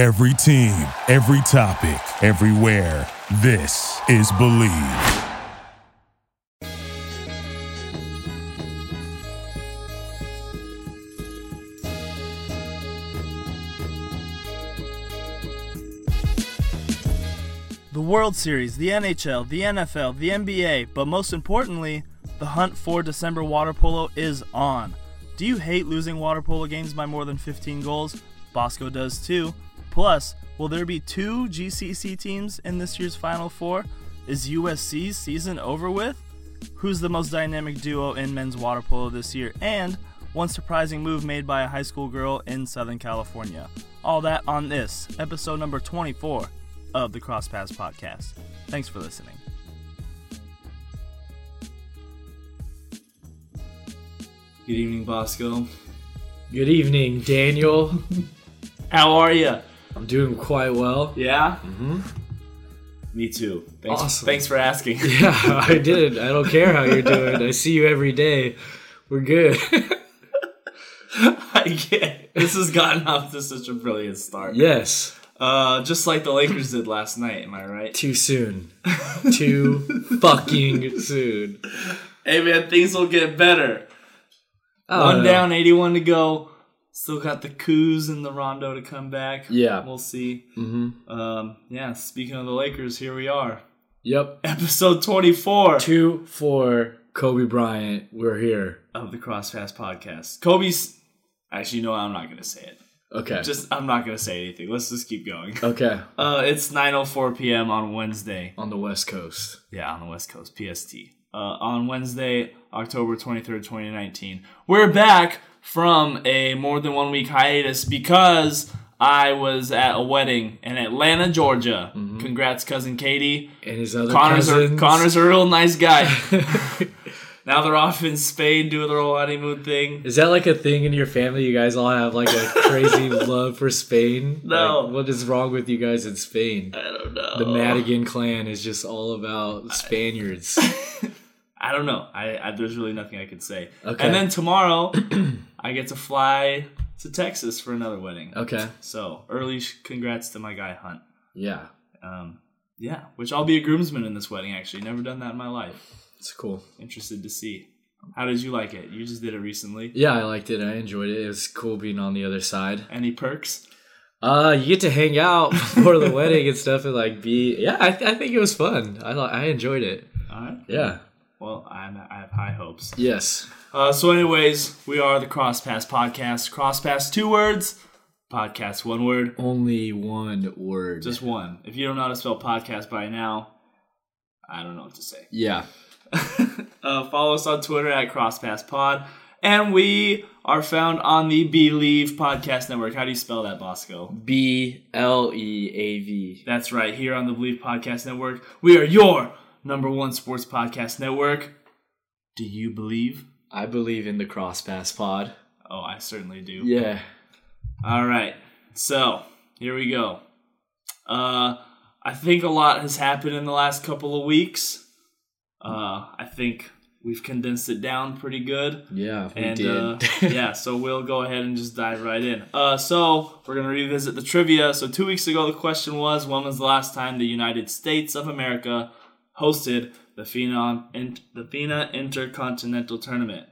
Every team, every topic, everywhere. This is Bleav. The World Series, the NHL, the NFL, the NBA, but most importantly, the hunt for December water polo is on. Do you hate losing water polo games by more than 15 goals? Bosco does too. Plus, will there be two GCC teams in this year's Final Four? Is USC's season over with? Who's the most dynamic duo in men's water polo this year? And one surprising move made by a high school girl in Southern California. All that on this, episode number 24 of the Cross Pass Podcast. Thanks for listening. Good evening, Bosco. Good evening, Daniel. How are you? I'm doing quite well. Yeah? Mm-hmm. Me too. Thanks, Awesome. thanks for asking. Yeah, I did. I don't care how you're doing. I see you every day. We're good. I get This has gotten off to such a brilliant start. yes. Uh, just like the Lakers did last night, am I right? Too soon. Too fucking soon. Hey man, things will get better. One know. down, 81 to go. Still got the Coos and the Rondo to come back. Yeah. We'll see. Mm-hmm. Um, yeah, speaking of the Lakers, here we are. Yep. Episode 24 Two for Kobe Bryant. We're here. of the Cross Pass podcast. Kobe's. Actually, no, I'm not going to say it. Okay. Just, I'm not going to say anything. Let's just keep going. okay. Uh, it's 9.04 p.m. on Wednesday. On the West Coast. Yeah, on the West Coast, PST. Uh, on Wednesday, October 23rd, 2019. We're back from a more than one week hiatus because I was at a wedding in Atlanta, Georgia. Mm-hmm. Congrats, cousin Katie. And his other Connor's a, cousins. Connor's a real nice guy. now they're off in Spain doing their whole honeymoon thing. Is that like a thing in your family? You guys all have like a crazy love for Spain? No. Like, what is wrong with you guys in Spain? I don't know. The Madigan clan is just all about Spaniards. I don't know. I, I there's really nothing I could say. Okay. And then tomorrow, I get to fly to Texas for another wedding. Okay. So early congrats to my guy Hunt. Yeah. Um, yeah, which I'll be a groomsman in this wedding. Actually, never done that in my life. It's cool. Interested to see. How did you like it? You just did it recently. Yeah, I liked it. I enjoyed it. It was cool being on the other side. Any perks? Uh, you get to hang out before the wedding and stuff, and like be. Yeah, I, I think it was fun. I I enjoyed it. All right. Yeah. Well, I'm, I have high hopes. Yes. Uh, so, anyways, we are the Crosspass Podcast. Crosspass, two words. Podcast, one word. Only one word. Just one. If you don't know how to spell podcast by now, I don't know what to say. yeah. Uh, follow us on Twitter at CrossPassPod. And we are found on the Bleav Podcast Network. How do you spell that, Bosco? B L E A V. That's right, here on the Bleav Podcast Network. We are your number one sports podcast network. Do you believe? I believe in the Cross Pass Pod. Oh, I certainly do. Yeah. All right. So, here we go. Uh, I think a lot has happened in the last couple of weeks. Uh, I think we've condensed it down pretty good. Yeah. We and did. uh, yeah, so we'll go ahead and just dive right in. Uh, so we're gonna revisit the trivia. So two weeks ago, the question was, when was the last time the United States of America hosted the FINA in, the FINA Intercontinental Tournament?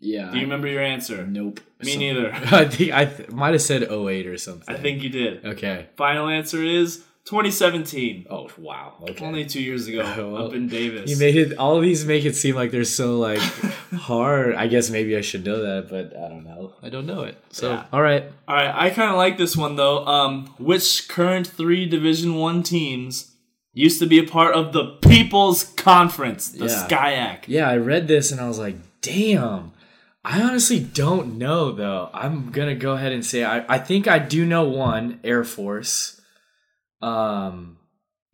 yeah. Do you remember your answer? Nope. Me Some- neither. I think I th- might have said 08 or something. I think you did. Okay. Final answer is 2017. Oh wow. Okay. Only two years ago, Well, up in Davis. you made it. All of these make it seem like they're so like hard. I guess maybe I should know that, but I don't know. I don't know it. So Yeah. all right. All right, I kind of like this one though. Um, which current three Division One teams used to be a part of the People's Conference, the Yeah. SCIAC? Yeah, I read this and I was like, damn. I honestly don't know though. I'm gonna go ahead and say I, I think I do know one Air Force. Um,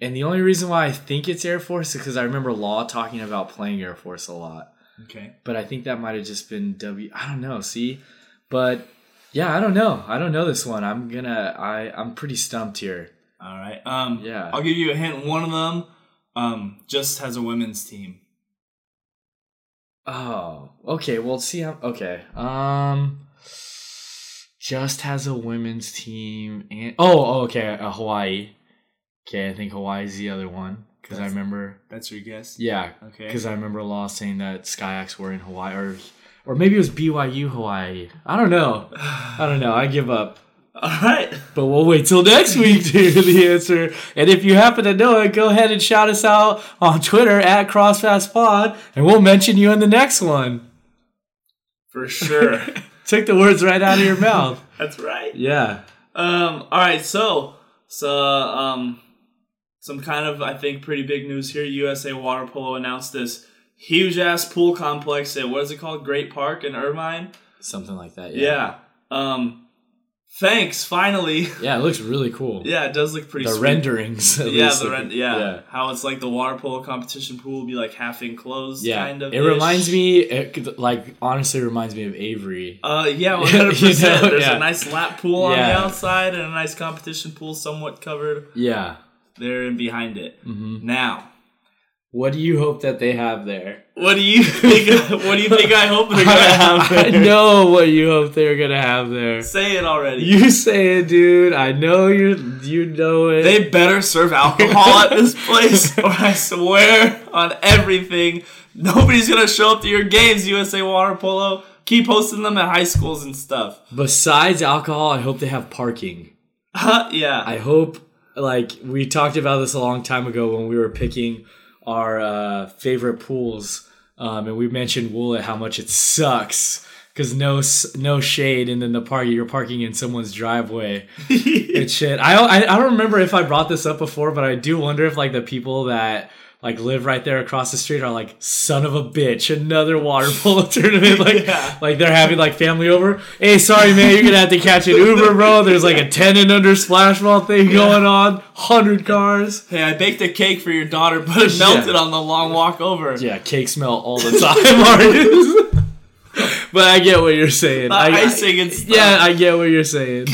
and the only reason why I think it's Air Force is because I remember Law talking about playing Air Force a lot. Okay. But I think that might have just been W. I don't know. See, but yeah, I don't know. I don't know this one. I'm gonna. I I'm pretty stumped here. All right. Um, Yeah. I'll give you a hint. One of them, um, just has a women's team. Oh, okay. Well, see, I'm okay. Um, just has a women's team and oh, oh okay, uh, Hawaii. Okay, I think Hawaii's the other one because I remember That's your guess. yeah Okay. because I remember Law saying that SCIAC were in Hawaii or or maybe it was BYU Hawaii. I don't know. I don't know. I give up. All right. But we'll wait till next week to hear the answer. And if you happen to know it, go ahead and shout us out on Twitter at CrossPassPod, and we'll mention you in the next one. For sure. Took the words right out of your mouth. That's right. Yeah. Um. All right. So, so um, some kind of I think pretty big news here. USA Water Polo announced this huge ass pool complex at what is it called? Great Park in Irvine. Something like that. Yeah. Um. Thanks. Finally. Yeah, it looks really cool. yeah, it does look pretty. the sweet. renderings. Yeah, the. Yeah. yeah. how it's like the water polo competition pool will be like half enclosed, Yeah. kind of. It reminds me, it, like, honestly, reminds me of Avery. Uh, yeah, hundred percent. There's yeah. a nice lap pool on the outside and a nice competition pool, somewhat covered Yeah. there and behind it. hmm Now, What do you hope that they have there? What do you think? what do you think? I hope they're gonna have There? I know what you hope they're gonna have there. Say it already. You say it, dude. I know you. You know it. they better serve alcohol at this place, or I swear on everything, nobody's gonna show up to your games. USA Water Polo. Keep hosting them at high schools and stuff. Besides alcohol, I hope they have parking. yeah. I hope, like we talked about this a long time ago when we were picking our uh, favorite pools, um, and we mentioned Woollett how much it sucks because no no shade, and then the park you're parking in someone's driveway. it's shit. I, I I don't remember if I brought this up before, but I do wonder if like the people that like live right there across the street are like son of a bitch another water polo tournament like Yeah. like they're having like family over hey sorry man you're gonna have to catch an uber bro there's like a 10 and under splash ball thing going on 100 cars Hey, I baked a cake for your daughter, but it melted on the long walk over. yeah cake smell all the time but i get what you're saying I, icing and stuff. yeah i get what you're saying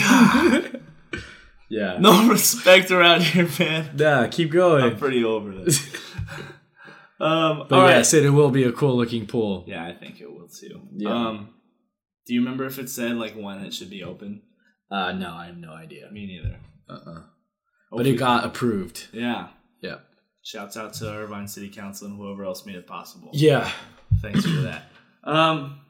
yeah No respect around here, man. nah keep going. I'm pretty over this. Um, but all right. yes it will be a cool looking pool Yeah, I think it will too. Yeah. Um, do you remember if it said like when it should be open? uh no i have no idea Me neither. uh-uh. but it got approved Yeah. yeah Shouts out to Irvine City Council and whoever else made it possible. yeah Thanks for that. Um.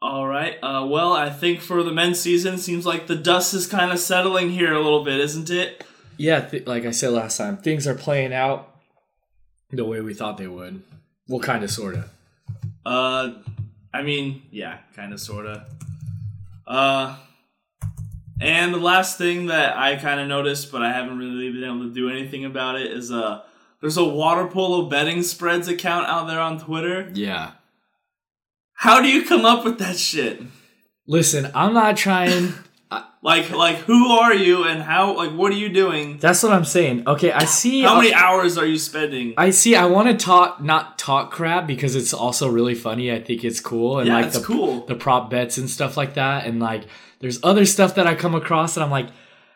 All right. Uh, well, I think for the men's season, seems like the dust is kind of settling here a little bit, isn't it? yeah th- like i said last time things are playing out the way we thought they would well kind of sort of Uh, I mean, yeah, kind of, sort of. Uh, and the last thing that I kind of noticed, but I haven't really been able to do anything about it, is uh, there's a water polo betting spreads account out there on Twitter. yeah How do you come up with that shit? listen i'm not trying Like, like, who are you and how? Like, what are you doing? that's what i'm saying okay i see How many hours are you spending? I see. I want to talk, not talk crap, because it's also really funny. I think it's cool, and Yeah, like the cool. the prop bets and stuff like that. And like, there's other stuff that I come across, and I'm like,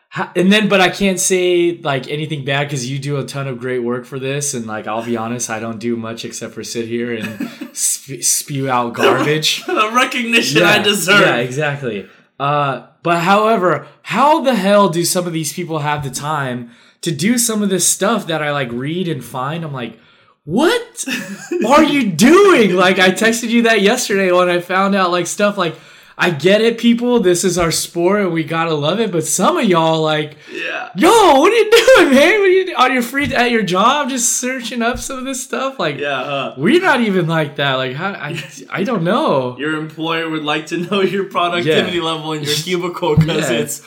ha- and then, but I can't say like anything bad because you do a ton of great work for this, and like, I'll be honest, I don't do much except for sit here and sp- spew out garbage. the recognition I deserve. Yeah, exactly. Uh, but however, how the hell do some of these people have the time to do some of this stuff that I like read and find? I'm like, what are you doing? Like, I texted you that yesterday when I found out like stuff like. I get it, people. This is our sport, and we gotta love it. But some of y'all, like, Yeah. yo, what are you doing, man? What are you on your free at your job, just searching up some of this stuff? Like, Yeah. Uh, we're not even like that. Like, how, I, I don't know. your employer would like to know your productivity Yeah. level in your cubicle because Yeah. it's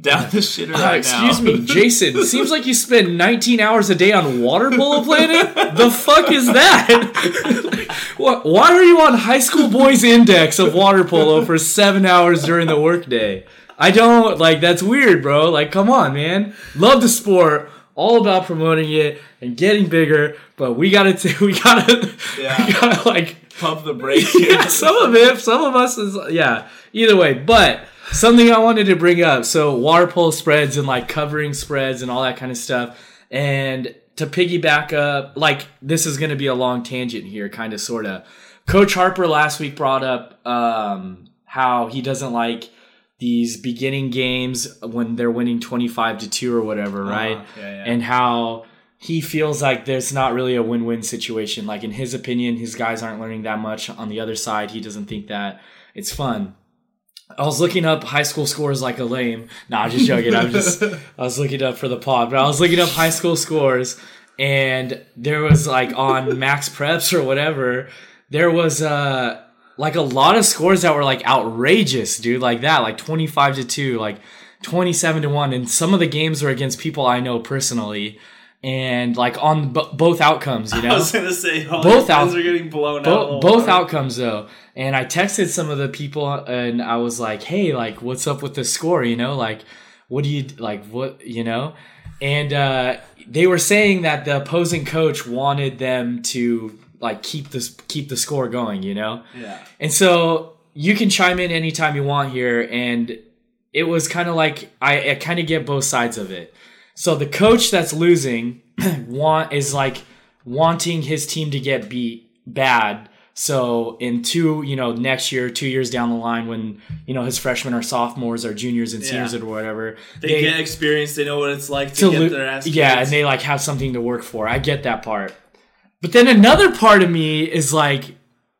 down the shitter Uh, right excuse now. me, Jason. Seems like you spend 19 hours a day on water polo planning. The fuck is that? what? Why are you on High School Boys Index of water polo for seven hours during the workday? I don't like. That's weird, bro. Like, come on, man. Love the sport. All about promoting it and getting bigger, but we gotta, t- we gotta, Yeah. we gotta like Pump the brakes yeah, some of it, some of us is yeah. Either way, but something I wanted to bring up. So water polo spreads and like covering spreads and all that kind of stuff. And to piggyback up, like this is going to be a long tangent here, kind of, sort of. Coach Harper last week brought up um, how he doesn't like these beginning games when they're winning 25 to 2 or whatever, right? Uh-huh. Yeah, yeah. And how he feels like there's not really a win-win situation. Like in his opinion, his guys aren't learning that much. On the other side, he doesn't think that it's fun. I was looking up high school scores like a lame. Nah, I'm just joking. I'm just I was looking up for the pod, but I was looking up high school scores and there was like on Max Preps or whatever, there was uh like a lot of scores that were like outrageous, dude, like that, like 25 to 2, like 27 to 1 and some of the games were against people I know personally and like on b- both outcomes, you know. I was gonna say Both outcomes are getting blown Bo- out. both outcomes though and i texted some of the people and i was like hey like what's up with the score you know like what do you like what you know and uh they were saying that the opposing coach wanted them to like keep this keep the score going you know Yeah. and so you can chime in anytime you want here. And it was kind of like I, I kind of get both sides of it. So the coach that's losing want is like wanting his team to get beat bad. So in two, you know, next year, two years down the line, when you know his freshmen are sophomores or juniors and seniors Yeah. or whatever, They, get experience. They know what it's like to, to get lo- their ass. yeah, kicked. and they like have something to work for. I get that part. But then another part of me is like,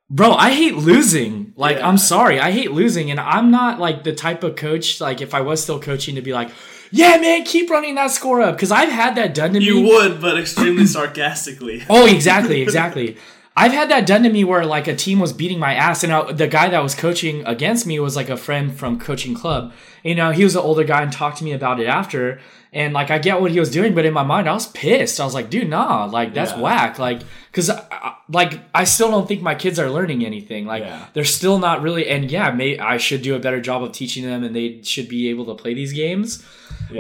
bro, I hate losing. Like, Yeah. I'm sorry, I hate losing, and I'm not like the type of coach. Like, if I was still coaching, to be like, yeah, man, keep running that score up because I've had that done to you me. You would, but extremely sarcastically. Oh, exactly, exactly. I've had that done to me where like a team was beating my ass, and I, the guy that was coaching against me was like a friend from coaching club. You know, he was an older guy and talked to me about it after, and like I get what he was doing, but in my mind I was pissed. I was like, dude, nah, like that's Yeah. whack, like because uh, uh, like I still don't think my kids are learning anything. Like Yeah. they're still not really, and yeah, may I should do a better job of teaching them, and they should be able to play these games,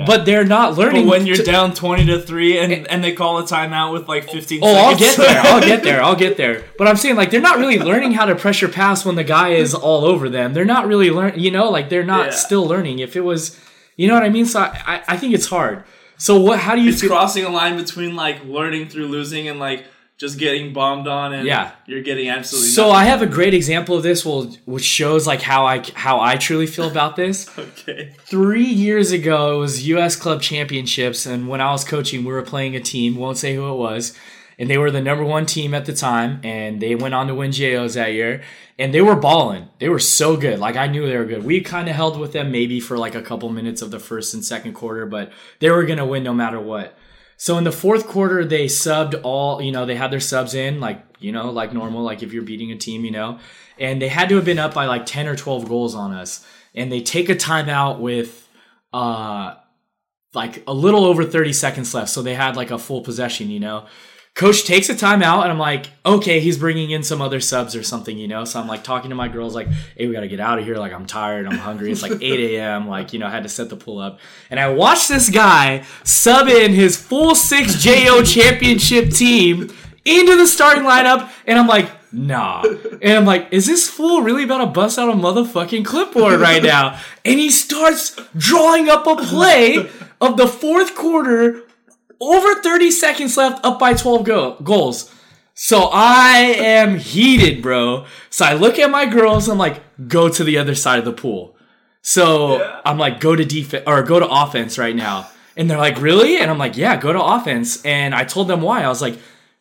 but they're not But learning. when you're to- down twenty to three, and and they call a timeout with like fifteen. Oh, I'll get there. I'll get there. I'll get there. But I'm saying like they're not really learning how to pressure pass when the guy is all over them. They're not really learning. You know, like they're not Yeah. still learning. If it was, you know what I mean. So I, I, think it's hard. So what? How do you it's feel? crossing a line between like learning through losing and like just getting bombed on, and Yeah. you're getting absolutely. So. I have a great example of this, will which shows like how I how I truly feel about this. okay. Three years ago, it was U.S. Club Championships, and when I was coaching, we were playing a team. Won't say who it was, and they were the number one team at the time, and they went on to win JOs that year, and they were balling. They were so good. Like I knew they were good. We kind of held with them maybe for like a couple minutes of the first and second quarter, but they were gonna win no matter what. So in the fourth quarter, they subbed all, you know, they had their subs in, like, you know, like normal, like if you're beating a team, you know, and they had to have been up by like 10 or 12 goals on us. And they take a timeout with, uh, like a little over 30 seconds left. So they had like a full possession, you know. Coach takes a timeout, and I'm like, okay, he's bringing in some other subs or something, you know. So I'm like talking to my girls, like, hey, we gotta get out of here. Like, I'm tired, I'm hungry. It's like 8 a.m. Like, you know, I had to set the pull up, and I watched this guy sub in his full six JO championship team into the starting lineup, and I'm like, nah. And I'm like, is this fool really about to bust out a motherfucking clipboard right now? And he starts drawing up a play of the fourth quarter over 30 seconds left, up by 12 go- goals. So I am heated, bro. So I look at my girls. I'm like, go to the other side of the pool. So I'm like, go to defense or go to offense right now. And they're like, really? And I'm like, yeah, go to offense. And I told them why. I was like,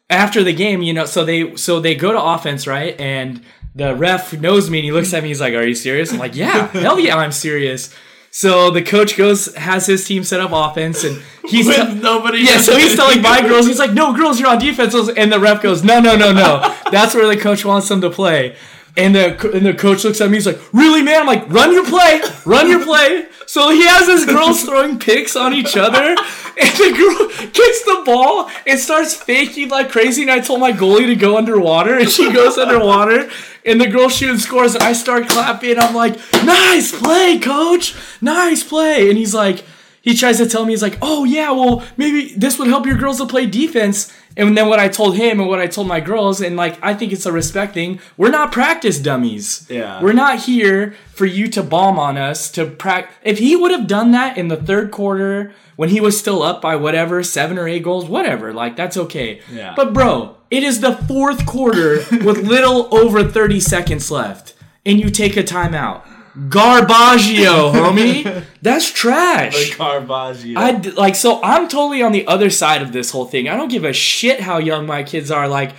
after the game, you know, so they so they go to offense, right? And the ref knows me and he looks at me. He's like, "Are you serious?" I'm like, "Yeah, hell yeah, I'm serious." So the coach goes, has his team set up offense, and he's With te- nobody. yeah, so he's telling my girls, he's like, no, girls, you're on defense. And the ref goes, no, no, no, no. That's where the coach wants them to play. And the, and the coach looks at me, he's like, really, man? I'm like, run your play, run your play. So he has his girls throwing picks on each other. And the girl gets the ball and starts faking like crazy. And I told my goalie to go underwater, and she goes underwater. And the girl shooting scores, and I start clapping. And I'm like, nice play, coach. Nice play. And he's like, he tries to tell me he's like, "Oh yeah, well maybe this would help your girls to play defense." And then what I told him and what I told my girls, and like I think it's a respect thing. We're not practice dummies. Yeah. we're not here for you to bomb on us to practice. If he would have done that in the third quarter when he was still up by whatever seven or eight goals, whatever, like that's okay. Yeah. But bro, it is the fourth quarter with little over thirty seconds left, and you take a timeout. Garbaggio, homie. That's trash. Carbaggio. I d- like so I'm totally on the other side of this whole thing. I don't give a shit how young my kids are. Like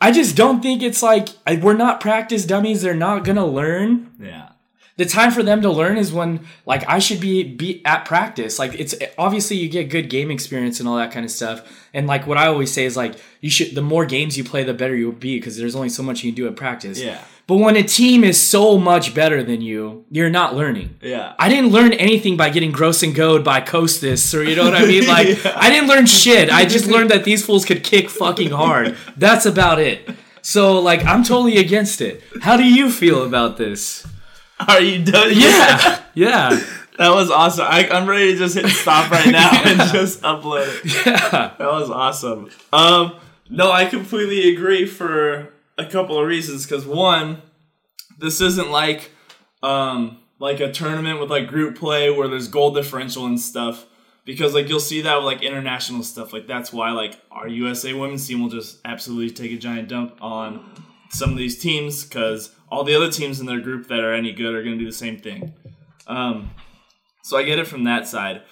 I just don't think it's like I, we're not practice dummies. They're not gonna learn. yeah. The time for them to learn is when like I should be be at practice. Like it's obviously you get good game experience and all that kind of stuff. And like what I always say is like you should the more games you play, the better you'll be because there's only so much you can do at practice. Yeah. But when a team is so much better than you, you're not learning. Yeah. I didn't learn anything by getting gross and goad by Costas, or you know what I mean? Like, Yeah. I didn't learn shit. I just learned that these fools could kick fucking hard. That's about it. So, like, I'm totally against it. How do you feel about this? Are you done? Yeah, yeah, That was awesome. I, I'm ready to just hit stop right now and just upload it. yeah. That was awesome. Um, no, I completely agree for a couple of reasons. Because one, this isn't like um like a tournament with like group play where there's goal differential and stuff. Because like you'll see that with like international stuff. Like that's why like our USA women's team will just absolutely take a giant dump on some of these teams because all the other teams in their group that are any good are going to do the same thing. Um, so I get it from that side,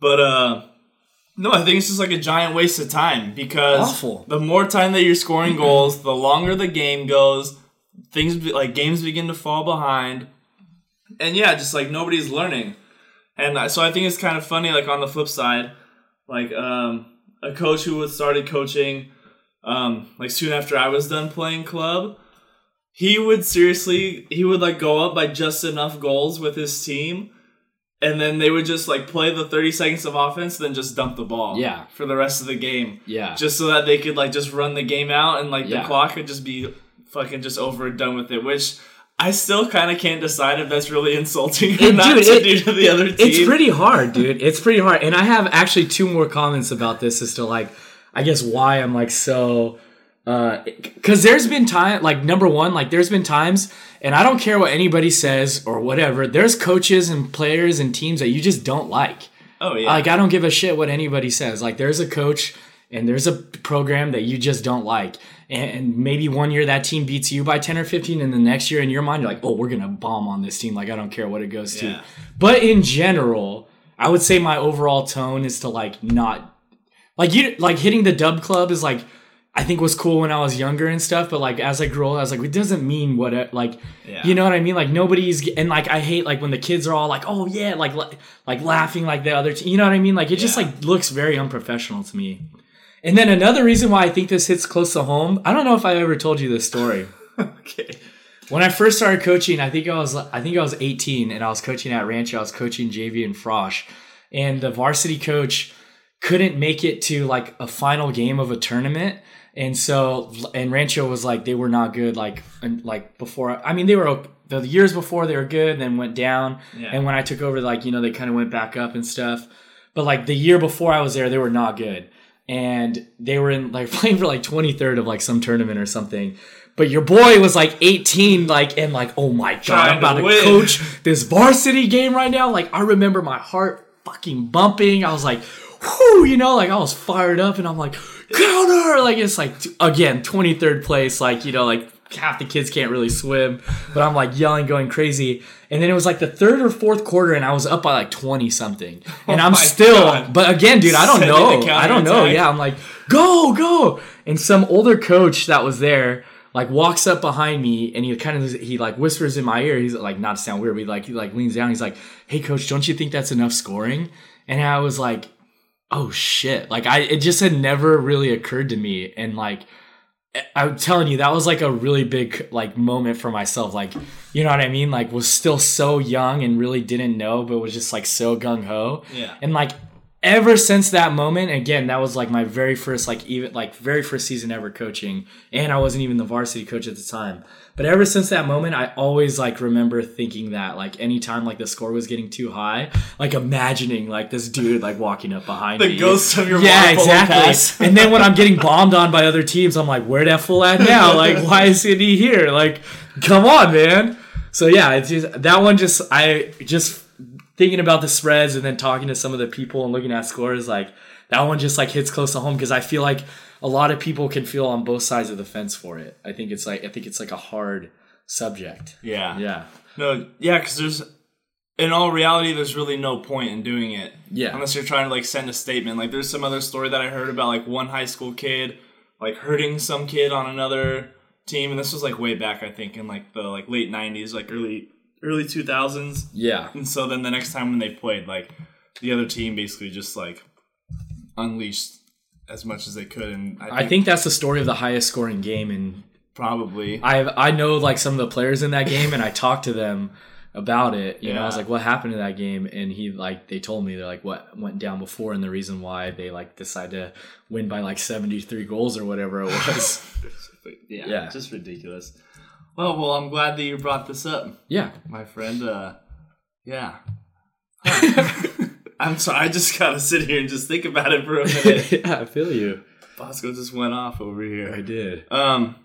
but uh, no, I think it's just like a giant waste of time because Awful. the more time that you're scoring goals, the longer the game goes. Things be, like games begin to fall behind, and yeah, just like nobody's learning. And so I think it's kind of funny. Like on the flip side, like um, a coach who started coaching, um, like soon after I was done playing club, he would seriously he would like go up by just enough goals with his team and then they would just like play the 30 seconds of offense then just dump the ball Yeah. for the rest of the game Yeah. just so that they could like just run the game out and like Yeah. the clock could just be fucking just over and done with it which I still kind of can't decide if that's really insulting or It- not dude, to it- do to the other team. It's pretty hard, dude. It's pretty hard. And I have actually two more comments about this as to like, I guess why I'm like so, uh, cause there's been time, like number one, like there's been times, and I don't care what anybody says or whatever. There's coaches and players and teams that you just don't like. Oh yeah. Like I don't give a shit what anybody says. Like there's a coach and there's a program that you just don't like. And maybe one year that team beats you by 10 or 15 and the next year in your mind you're like, "Oh, we're going to bomb on this team. Like I don't care what it goes to." But in general, I would say my overall tone is to like not like you like hitting the dub club is like I think was cool when I was younger and stuff, but like as I grew older, I was like, it doesn't mean what it, like, Yeah. you know what I mean? Like nobody's and like I hate like when the kids are all like, oh yeah, like like, like laughing like the other, t- you know what I mean? Like it just like looks very unprofessional to me. And then another reason why I think this hits close to home, I don't know if I ever told you this story. okay. When I first started coaching, I think I was I think I was 18 and I was coaching at Rancho. I was coaching JV and Frosh, and the varsity coach couldn't make it to like a final game of a tournament. And so and Rancho was like they were not good like and like before. I mean they were the years before they were good, then went down. Yeah. And when I took over, like you know they kind of went back up and stuff. But like the year before I was there, they were not good, and they were in like playing for like 23rd of like some tournament or something. But your boy was like 18, like and like, oh my god, Trying I'm about to to, coach this varsity game right now. Like I remember my heart fucking bumping. I was like, whoo, you know, like I was fired up, and I'm like, counter, like it's like again 23rd place, like you know, like half the kids can't really swim, but I'm like yelling, going crazy. And then it was like the third or fourth quarter, and I was up by like 20 something, and I'm still. God. But again, dude, I don't Sending know. I don't know. counterattack. Yeah, I'm like, go, go. And some older coach that was there, like, walks up behind me and he kind of, he like whispers in my ear. He's like, not to sound weird, but he like, he like leans down. He's like, hey, coach, don't you think that's enough scoring? And I was like, oh shit. Like, I, it just had never really occurred to me. And like, I'm telling you, that was like a really big like moment for myself. Like, you know what I mean? Like, was still so young and really didn't know, but was just like so gung ho. Yeah. And like ever since that moment, again, that was like my very first like even like very first season ever coaching, and I wasn't even the varsity coach at the time. But ever since that moment, I always like remember thinking that like anytime like the score was getting too high, like imagining like this dude like walking up behind The me. ghost of your yeah, exactly. and then when I'm getting bombed on by other teams, I'm like, where that fool at now? Like, why isn't he here? Like, come on, man. So yeah, it's just that one. Just I just thinking about the spreads and then talking to some of the people and looking at scores, like that one just like hits close to home because I feel like a lot of people can feel on both sides of the fence for it. I think it's like I think it's like a hard subject. Yeah. Yeah. No, yeah, because there's, in all reality, there's really no point in doing it. Yeah. Unless you're trying to like send a statement. Like there's some other story that I heard about like one high school kid like hurting some kid on another team, and this was like way back I think in like the like late '90s, like early early 2000s. Yeah. And so then the next time when they played, like the other team basically just like unleashed as much as they could, and I think, I think that's the story of the highest scoring game and probably I I know like some of the players in that game and I talked to them about it. You know, I was like, "What happened to that game?" And he like they told me they're like what went down before and the reason why they like decided to win by like seventy three goals or whatever it was. yeah, Yeah. just ridiculous. Well, well, I'm glad that you brought this up. yeah, my friend. Uh, yeah. I'm sorry. I just gotta sit here and just think about it for a minute. yeah, I feel you. Bosco just went off over here. I did. Um.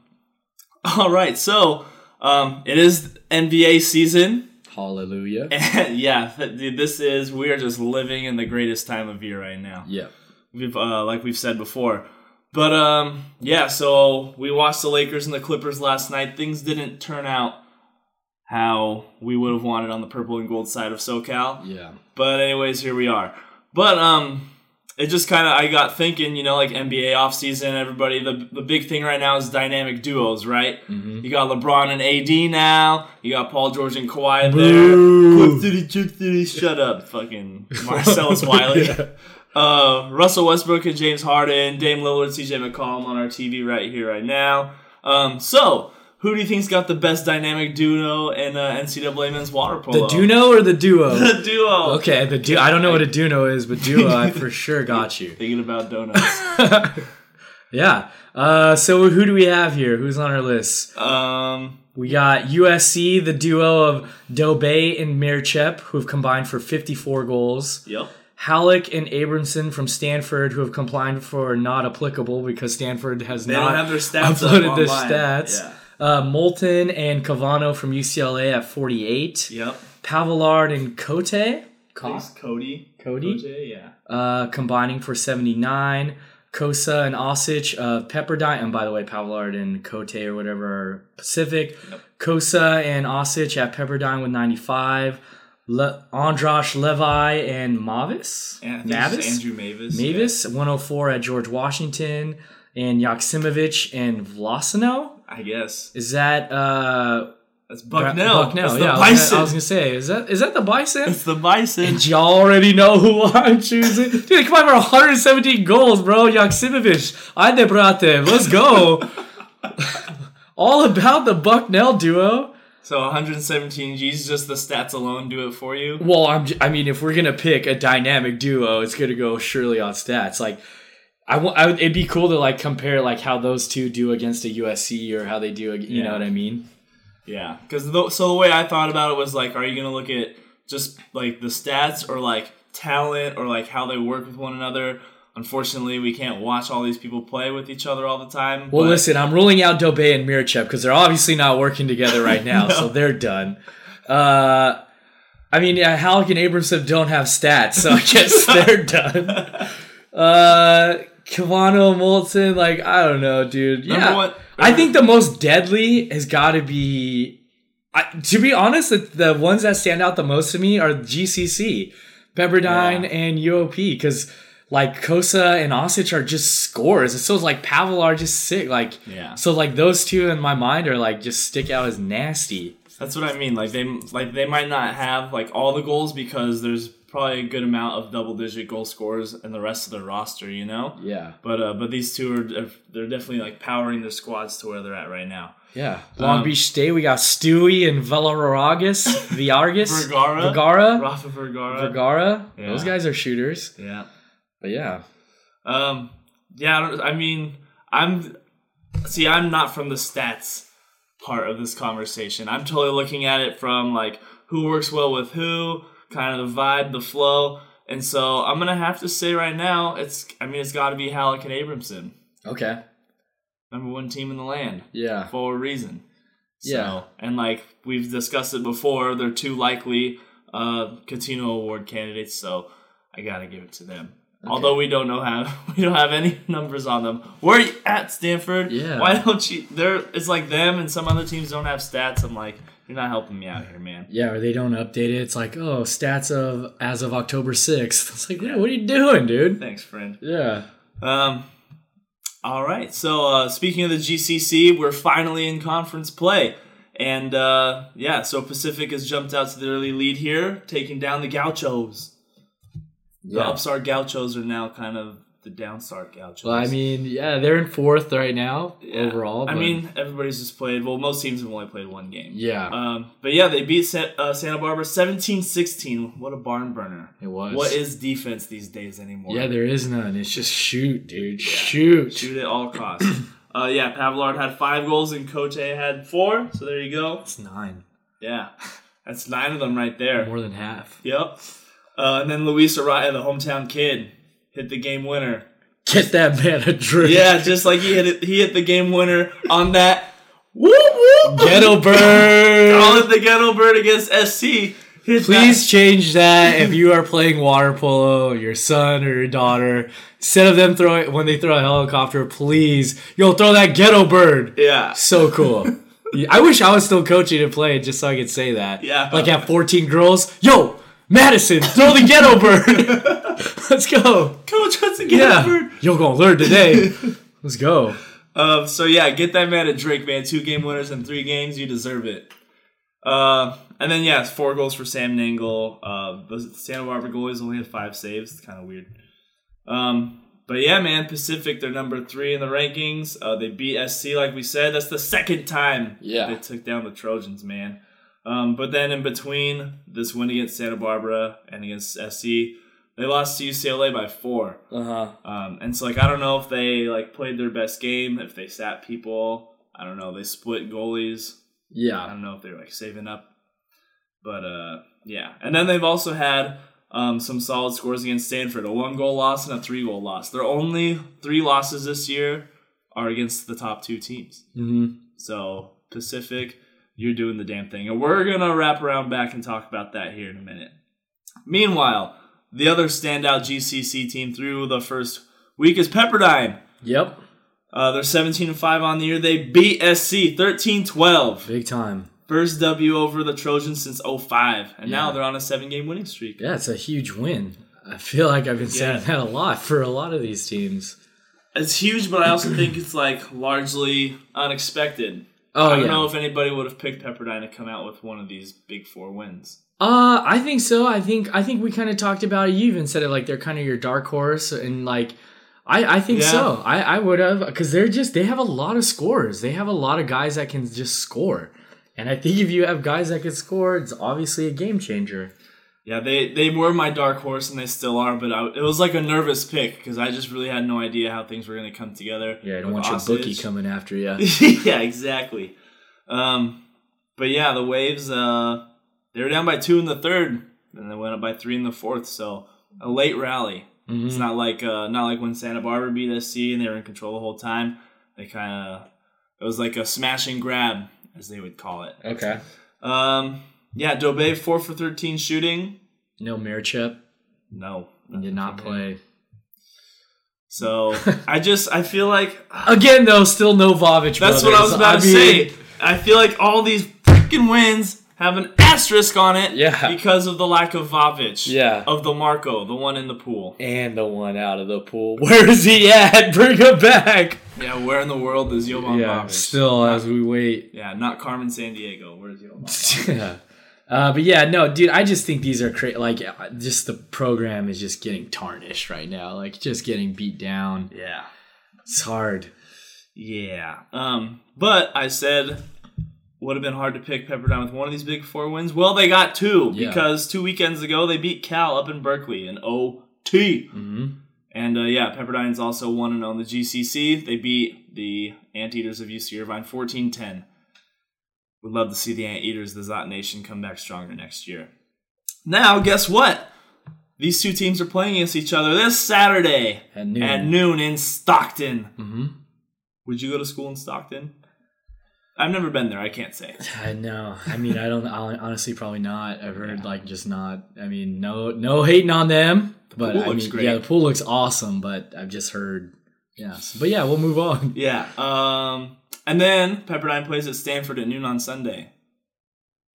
All right. So, um, it is NBA season, Hallelujah. and yeah, dude, this is we are just living in the greatest time of year right now. Yeah. We've uh, like we've said before. But um, yeah. So we watched the Lakers and the Clippers last night. Things didn't turn out how we would have wanted on the purple and gold side of SoCal. Yeah. But anyways, here we are. But um it just kind of I got thinking, you know, like NBA offseason, everybody the the big thing right now is dynamic duos, right? Mm-hmm. You got LeBron and AD now. You got Paul George and Kawhi Boo. there. Clip City, Chip City, shut up, fucking Marcellus Wiley. Yeah. Uh, Russell Westbrook and James Harden, Dame Lillard, CJ McCollum on our TV right here, right now. Um, so who do you think's got the best dynamic duo in uh, NCAA men's water polo? The? Duno or the duo? The duo. okay, the duo. I don't know what a Duno is, but duo I for sure got you. Thinking about donuts. Yeah. Uh, so who do we have here? Who's on our list? um, We got USC, the duo of Daube and Mercep, who have combined for 54 goals. yep. Hallock and Abramson from Stanford, who have combined for not applicable because Stanford has They not don't have their stats up uploaded their stats. Yeah. Uh, Moulton and Cavano from UCLA at 48. Yep. Pavillard and Cote, Please, Cody. Cody? Yeah. uh, combining for 79. Kosa and Osich of Pepperdine, and by the way, Pavillard and Cote or whatever Pacific. Kosa and Osich at Pepperdine with 95. Le- Androsh Levi and Mavis. And Mavis? Andrew Mavis. Mavis, 104 at George Washington. And Yaksimovich and Vlasino. I guess. Is that uh That's Bucknell. Bucknell, That's the yeah. I was, gonna, I was gonna say, is that is that the bison? it's the Bison. And y'all already know who I'm choosing. Dude, they combined for 117 goals, bro. Yaksimovic. Ajde, brate. Let's go. All about the Bucknell duo. So 117 G's, just the stats alone do it for you. Well, I'm, j- I mean, if we're gonna pick a dynamic duo, it's gonna go surely on stats. Like, I, wa- would, it'd be cool to like compare like how those two do against a USC or how they do. You know what I mean? Yeah, because so the way I thought about it was like, are you gonna look at just like the stats or like talent or like how they work with one another? Unfortunately, we can't watch all these people play with each other all the time. Well, but- listen, I'm ruling out Daube and Mercep because they're obviously not working together right now, so they're done. Uh, I mean, yeah, Hallock and Abramson don't have stats, so I guess they're done. Uh, Cavano, Moulton, like I don't know, dude. Number Yeah, one- I think the most deadly has got to be. I, to be honest, the, the ones that stand out the most to me are GCC, Pepperdine, Yeah. and UOP because like Kosa and Osich are just scores. So it's like Pavel are just sick. Like Yeah. So like those two in my mind are like just stick out as nasty. That's what I mean. Like they like they might not have like all the goals because there's probably a good amount of double digit goal scorers in the rest of the roster. You know. Yeah. But uh, but these two are they're definitely like powering their squads to where they're at right now. Yeah. Long Um, Beach State, we got Stewie and Velororagus, Viargus, Vergara, Vergara, Rafa Vergara. Vergara. Yeah. Those guys are shooters. Yeah. But yeah. Um. Yeah. I, I mean, I'm. See, I'm not from the stats part of this conversation. I'm totally looking at it from like who works well with who, kind of the vibe, the flow. And so I'm gonna have to say right now, it's. I mean, it's got to be Hallock and Abramson, Okay. number one team in the land Yeah. for a reason. So, Yeah. And like we've discussed it before, they're two likely uh Cutino Award candidates. So I gotta give it to them. Okay. Although we don't know how we don't have any numbers on them. Where are you at Stanford? Yeah. Why don't you? They're it's like them and some other teams don't have stats. I'm like, you're not helping me out here, man. Yeah, or they don't update it. It's like, oh, stats of as of October 6th. It's like, yeah, what are you doing, dude? Thanks, friend. Yeah. Um. All right. So uh, speaking of the GCC, we're finally in conference play, and uh, yeah, so Pacific has jumped out to the early lead here, taking down the Gauchos. Yeah. The upstart Gauchos are now kind of the downstart Gauchos. Well, I mean, yeah, they're in fourth right now Yeah. overall. I mean, everybody's just played. Well, most teams have only played one game. yeah, Um, but yeah, they beat uh, Santa Barbara 17-16. What a barn burner. it was. What is defense these days anymore? Yeah, there is none. It's just shoot, dude. Shoot. Shoot at all costs. uh, yeah, Pavlard had five goals and Cote had four. So there you go. It's nine. Yeah, that's nine of them right there. More than half. Yep. Uh, and then Luis Araya, the hometown kid, hit the game winner. Get that man a drink. Yeah, just like he hit it, he hit the game winner on that. Whoop whoop. Ghetto bird. Call it the ghetto bird against SC. Hit Please change that if you are playing water polo, your son or your daughter. Instead of them throwing when they throw a helicopter, please, yo, throw that ghetto bird. Yeah. So cool. I wish I was still coaching and playing just so I could say that. Yeah. Like have 14 girls. Yo, Madison, throw the ghetto bird. Let's go. Coach, what's the ghetto Yeah. bird? You're gonna learn today. Let's go. Um, so yeah, get that man a drink, man. Two game winners in three games, you deserve it. Uh, and then yeah, four goals for Sam Nangle. Uh, the Santa Barbara goalies only had five saves. It's kind of weird. Um, but yeah, man, Pacific they're number three in the rankings. Uh, they beat SC like we said. That's the second time Yeah. they took down the Trojans, man. Um, but then in between this win against Santa Barbara and against SC, they lost to UCLA by four. Uh huh. Um, and so like I don't know if they like played their best game, if they sat people. I don't know. They split goalies. Yeah. I don't know if they're like saving up. But uh, yeah. And then they've also had um, some solid scores against Stanford. A one goal loss and a three goal loss. Their only three losses this year are against the top two teams. Mm-hmm. So Pacific, you're doing the damn thing. And we're gonna wrap around back and talk about that here in a minute. Meanwhile, the other standout GCC team through the first week is Pepperdine. Yep. Uh, they're 17 and 5 on the year. They beat SC 13 12. Big time. First W over the Trojans since 05. And now they're on a seven game winning streak. Yeah, it's a huge win. I feel like I've been saying Yeah. that a lot for a lot of these teams. It's huge, but I also think it's like largely unexpected. Oh I don't yeah. know if anybody would have picked Pepperdine to come out with one of these big four wins. Uh, I think so. I think I think we kind of talked about it. You even said it like they're kind of your dark horse, and like I I think Yeah. so. I I would have because they're just they have a lot of scores. They have a lot of guys that can just score, and I think if you have guys that can score, it's obviously a game changer. Yeah, they, they were my dark horse and they still are, but I, it was like a nervous pick because I just really had no idea how things were going to come together. Yeah, I don't want your bookie coming after you. yeah, exactly. Um, but yeah, the Waves, uh, they were down by two in the third, and they went up by three in the fourth. So a late rally. It's not like uh, not like when Santa Barbara beat SC and they were in control the whole time. They kind of it was like a smash and grab, as they would call it. Okay. Um, yeah, Daube four for thirteen shooting. No Mercep No, He did not play. So I just I feel like Again, though, still no Vavic. that's what I was about to mean, say. I feel like all these freaking wins have an asterisk on it, Yeah. because of the lack of Vavic, Yeah. of the Marco, the one in the pool. And the one out of the pool. Where is he at? Bring him back. Yeah, where in the world is Jovan yeah, Vavic? still as we wait. yeah, not Carmen Sandiego. Where's Jovan? yeah. Uh, but yeah, no, dude, I just think these are cra- like uh, just the program is just getting tarnished right now, like just getting beat down. yeah, It's hard. yeah. Um, but I said would have been hard to pick Pepperdine with one of these big four wins. Well, they got two Yeah. because two weekends ago they beat Cal up in Berkeley in OT. hmm And uh, yeah, Pepperdine's also 1 0 in the GCC. They beat the Anteaters of UC Irvine 14 10. Would love to see the Anteaters, the Zot Nation, come back stronger next year. Now, guess what? These two teams are playing against each other this Saturday At noon. at noon in Stockton. hmm Would you go to school in Stockton? I've never been there. I can't say. I know. I mean, I don't. I honestly, probably not. I've heard like just not. I mean, no, no hating on them, but pool I looks mean, great. yeah, the pool looks awesome. But I've just heard. Yes, but yeah, we'll move on. Yeah. Um, and then Pepperdine plays at Stanford at noon on Sunday,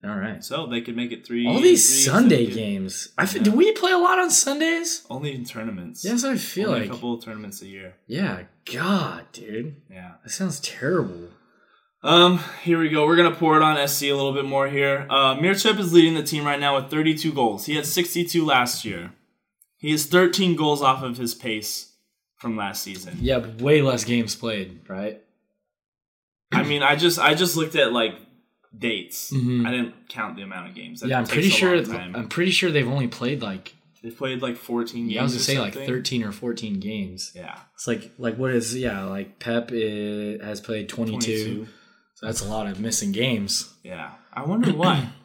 All right. so they could make it three. All these three Sunday games. I f- do we play a lot on Sundays? Only in tournaments. Yes, I feel Only like. a couple of tournaments a year. Yeah. God, dude, Yeah. that sounds terrible. Um, here we go. We're gonna pour it on SC a little bit more here. Uh, Mercep is leading the team right now with 32 goals. He had 62 last year. He has 13 goals off of his pace from last season. Yeah, but way less games played, right? I mean, I just I just looked at like dates. Mhm. I didn't count the amount of games. That yeah, I'm pretty sure. I'm pretty sure they've only played like. They've played like 14 games. Yeah, I was gonna say like 13 or 14 games. Yeah, It's like like what is yeah like Pep is, has played 22, 22. so that's a lot of missing games. Yeah, I wonder why.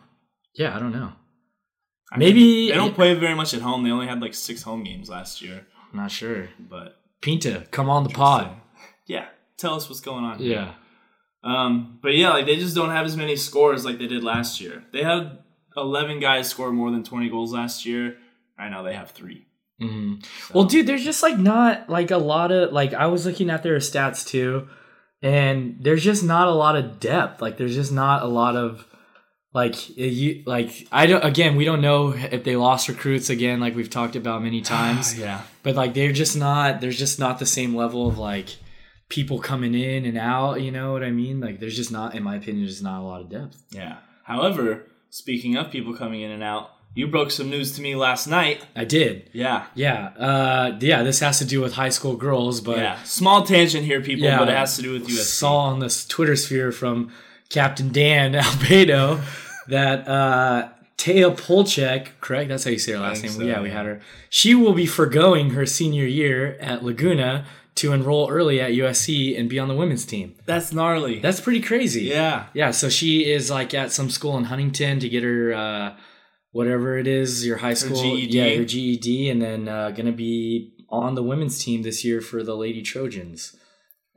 Yeah, I don't know. I Maybe- mean, they don't play very much at home. They only had like six home games last year. I'm not sure. But Pinta, come on the pod. yeah, tell us what's going on. here. Um, but yeah, like they just don't have as many scores like they did last year. They had 11 guys score more than 20 goals last year. Right now they have three. hmm Well, dude, there's just like not like a lot of like I was looking at their stats too, and there's just not a lot of depth. Like there's just not a lot of like you like I don't again we don't know if they lost recruits again like we've talked about many times. yeah. but like they're just not there's just not the same level of like people coming in and out you know what i mean like there's just not in my opinion there's not a lot of depth Yeah. However, speaking of people coming in and out, you broke some news to me last night. i did Yeah. yeah uh yeah this has to do with high school girls but yeah. Small tangent here, people, Yeah. but it has to do with USC. saw on this twitter sphere from captain dan albedo that uh Taya Polchek, correct? That's how you say her last name. so, yeah, we had her. She will be foregoing her senior year at Laguna to enroll early at USC and be on the women's team. That's gnarly. That's pretty crazy. yeah. Yeah, so she is like at some school in Huntington to get her uh, whatever it is, your high school, GED. yeah, her GED, and then uh, gonna be on the women's team this year for the Lady Trojans.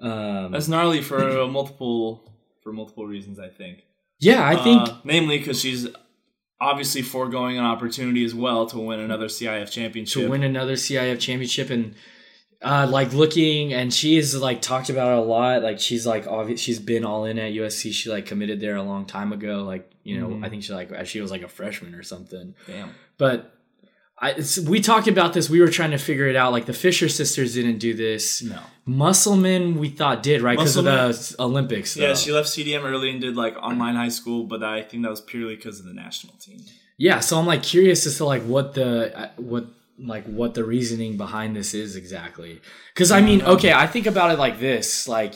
Um, That's gnarly for uh, multiple for multiple reasons, I think. yeah, I think Uh, namely because she's obviously foregoing an opportunity as well to win another CIF championship. to win another CIF championship and uh, like looking and she is like talked about it a lot. Like she's like obvious, she's been all in at USC. She like committed there a long time ago. Like you know, Mhm. I think she like she was like a freshman or something. Damn. But I, it's, we talked about this. We were trying to figure it out. Like the Fisher sisters didn't do this. No. Musselman, we thought did right because of the Olympics. Yeah, she left CDM early and did like online high school, but I think that was purely because of the national team. yeah. So I'm like curious as to like what the uh, what like what the reasoning behind this is exactly. Because I mean, okay, I think about it like this. Like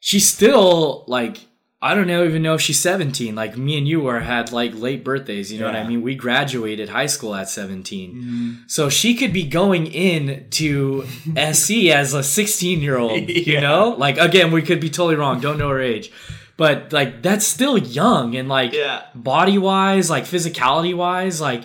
she's still like I don't know even know if she's 17. Like me and you were had like late birthdays. You know what I mean? We graduated high school at 17. Mm-hmm. So she could be going in to SC as a 16 year old, you know? Like, again, we could be totally wrong. Don't know her age. But, like, that's still young. And, like, Yeah. body wise, like, physicality wise, like,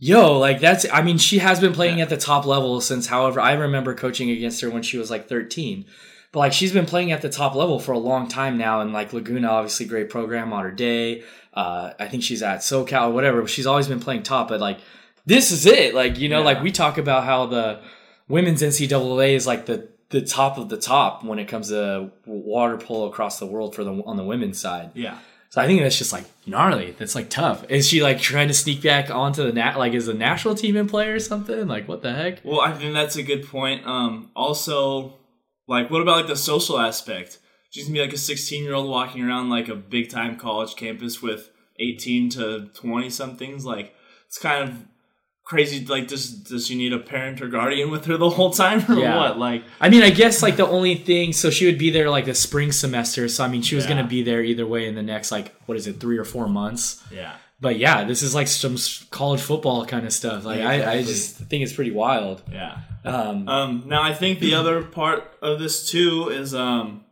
yo, like, that's, I mean, she has been playing Yeah. at the top level since, however, I remember coaching against her when she was like 13. But, like, she's been playing at the top level for a long time now. And, like, Laguna, obviously, great program, Otter Day. Uh, I think she's at SoCal or whatever. But she's always been playing top. But, like, this is it. Like, you know, Yeah. like we talk about how the women's NCAA is like the the top of the top when it comes to water polo across the world for the on the women's side. Yeah. So I think that's just like gnarly. That's like tough. Is she like trying to sneak back onto the nat like is the national team in play or something? Like what the heck? Well, I think that's a good point. Um, also, like, what about like the social aspect? She's gonna be like a 16 year old walking around like a big time college campus with 18 to 20 somethings. Like, it's kind of crazy. Like, does does she need a parent or guardian with her the whole time or Yeah. what? Like, I mean, I guess like the only thing. So she would be there like the spring semester. So I mean, she was Yeah. gonna be there either way in the next like what is it, three or four months. yeah. But yeah, this is like some college football kind of stuff. Like I, I just think it's pretty wild. Yeah. Um, Um, now I think the other part of this too is um,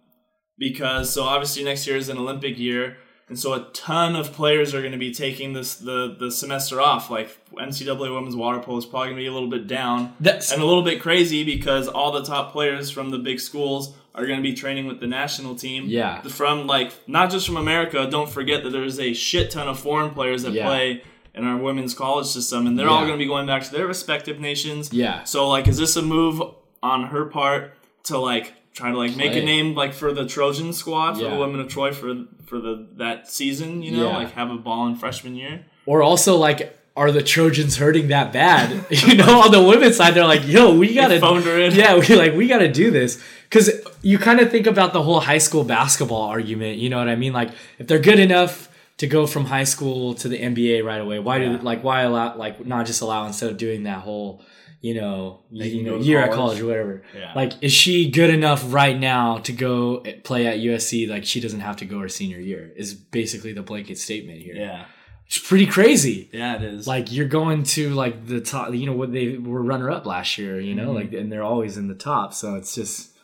because so obviously next year is an Olympic year, And so a ton of players are going to be taking this the the semester off. Like NCAA women's water polo is probably going to be a little bit down That's and a little bit crazy because all the top players from the big schools are going to be training with the national team. Yeah. From like not just from America. Don't forget that there's a shit ton of foreign players that Yeah. play in our women's college system, and they're all going to be going back to their respective nations. Yeah. So like, is this a move on her part to like try to like make Play. a name like for the Trojan squad for Yeah. the women of Troy for for the that season? You know, Yeah. like have a ball in freshman year. or also like are the Trojans hurting that bad? you know, on the women's side, they're like, "Yo, we gotta phoned her in. Yeah, we like we gotta do this because you kind of think about the whole high school basketball argument. You know what I mean? Like, if they're good enough to go from high school to the NBA right away, why do Yeah. like why allow like not just allow instead of doing that whole you know you know year at college. college or whatever? Yeah. Like, is she good enough right now to go play at USC? Like, she doesn't have to go her senior year. Is basically the blanket statement here. Yeah, It's pretty crazy. yeah, it is. Like you're going to like the top, you know what they were runner up last year, you know, Mhm. like and they're always in the top. So it's just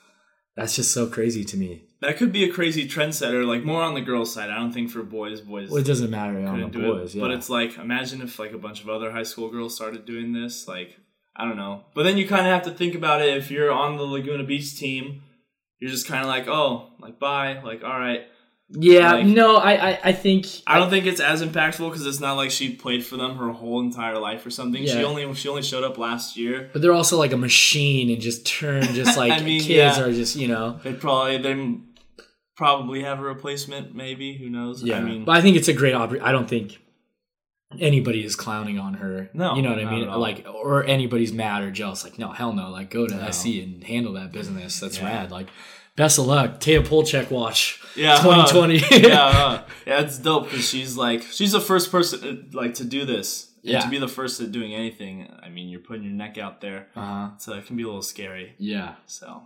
that's just so crazy to me. that could be a crazy trendsetter. Like more on the girls' side. I don't think for boys, boys Well, it doesn't matter on the boys, it. yeah. But it's like imagine if like a bunch of other high school girls started doing this. Like I don't know. But then you kind of have to think about it. If you're on the Laguna Beach team, you're just kind of like, oh, like bye, like all right. yeah, like- no, I, I I think I don't think it's as impactful because it's not like she played for them her whole entire life or something. Yeah. She only she only showed up last year. but they're also like a machine and just turn just like I mean, kids yeah. are just you know They probably they probably have a replacement. Maybe who knows? yeah. I mean, but I think it's a great opportunity. I don't think anybody is clowning on her. No, you know what I mean? Like or anybody's mad or jealous. Like no, hell no. Like go to No. SC and handle that business. That's Yeah. rad. Like best of luck. Taya Polchek watch. yeah, 2020. uh, yeah, uh, yeah, it's dope because she's like she's the first person uh, like to do this. And Yeah. to be the first at doing anything. I mean, you're putting your neck out there, Uh-huh. so it can be a little scary. Yeah. So,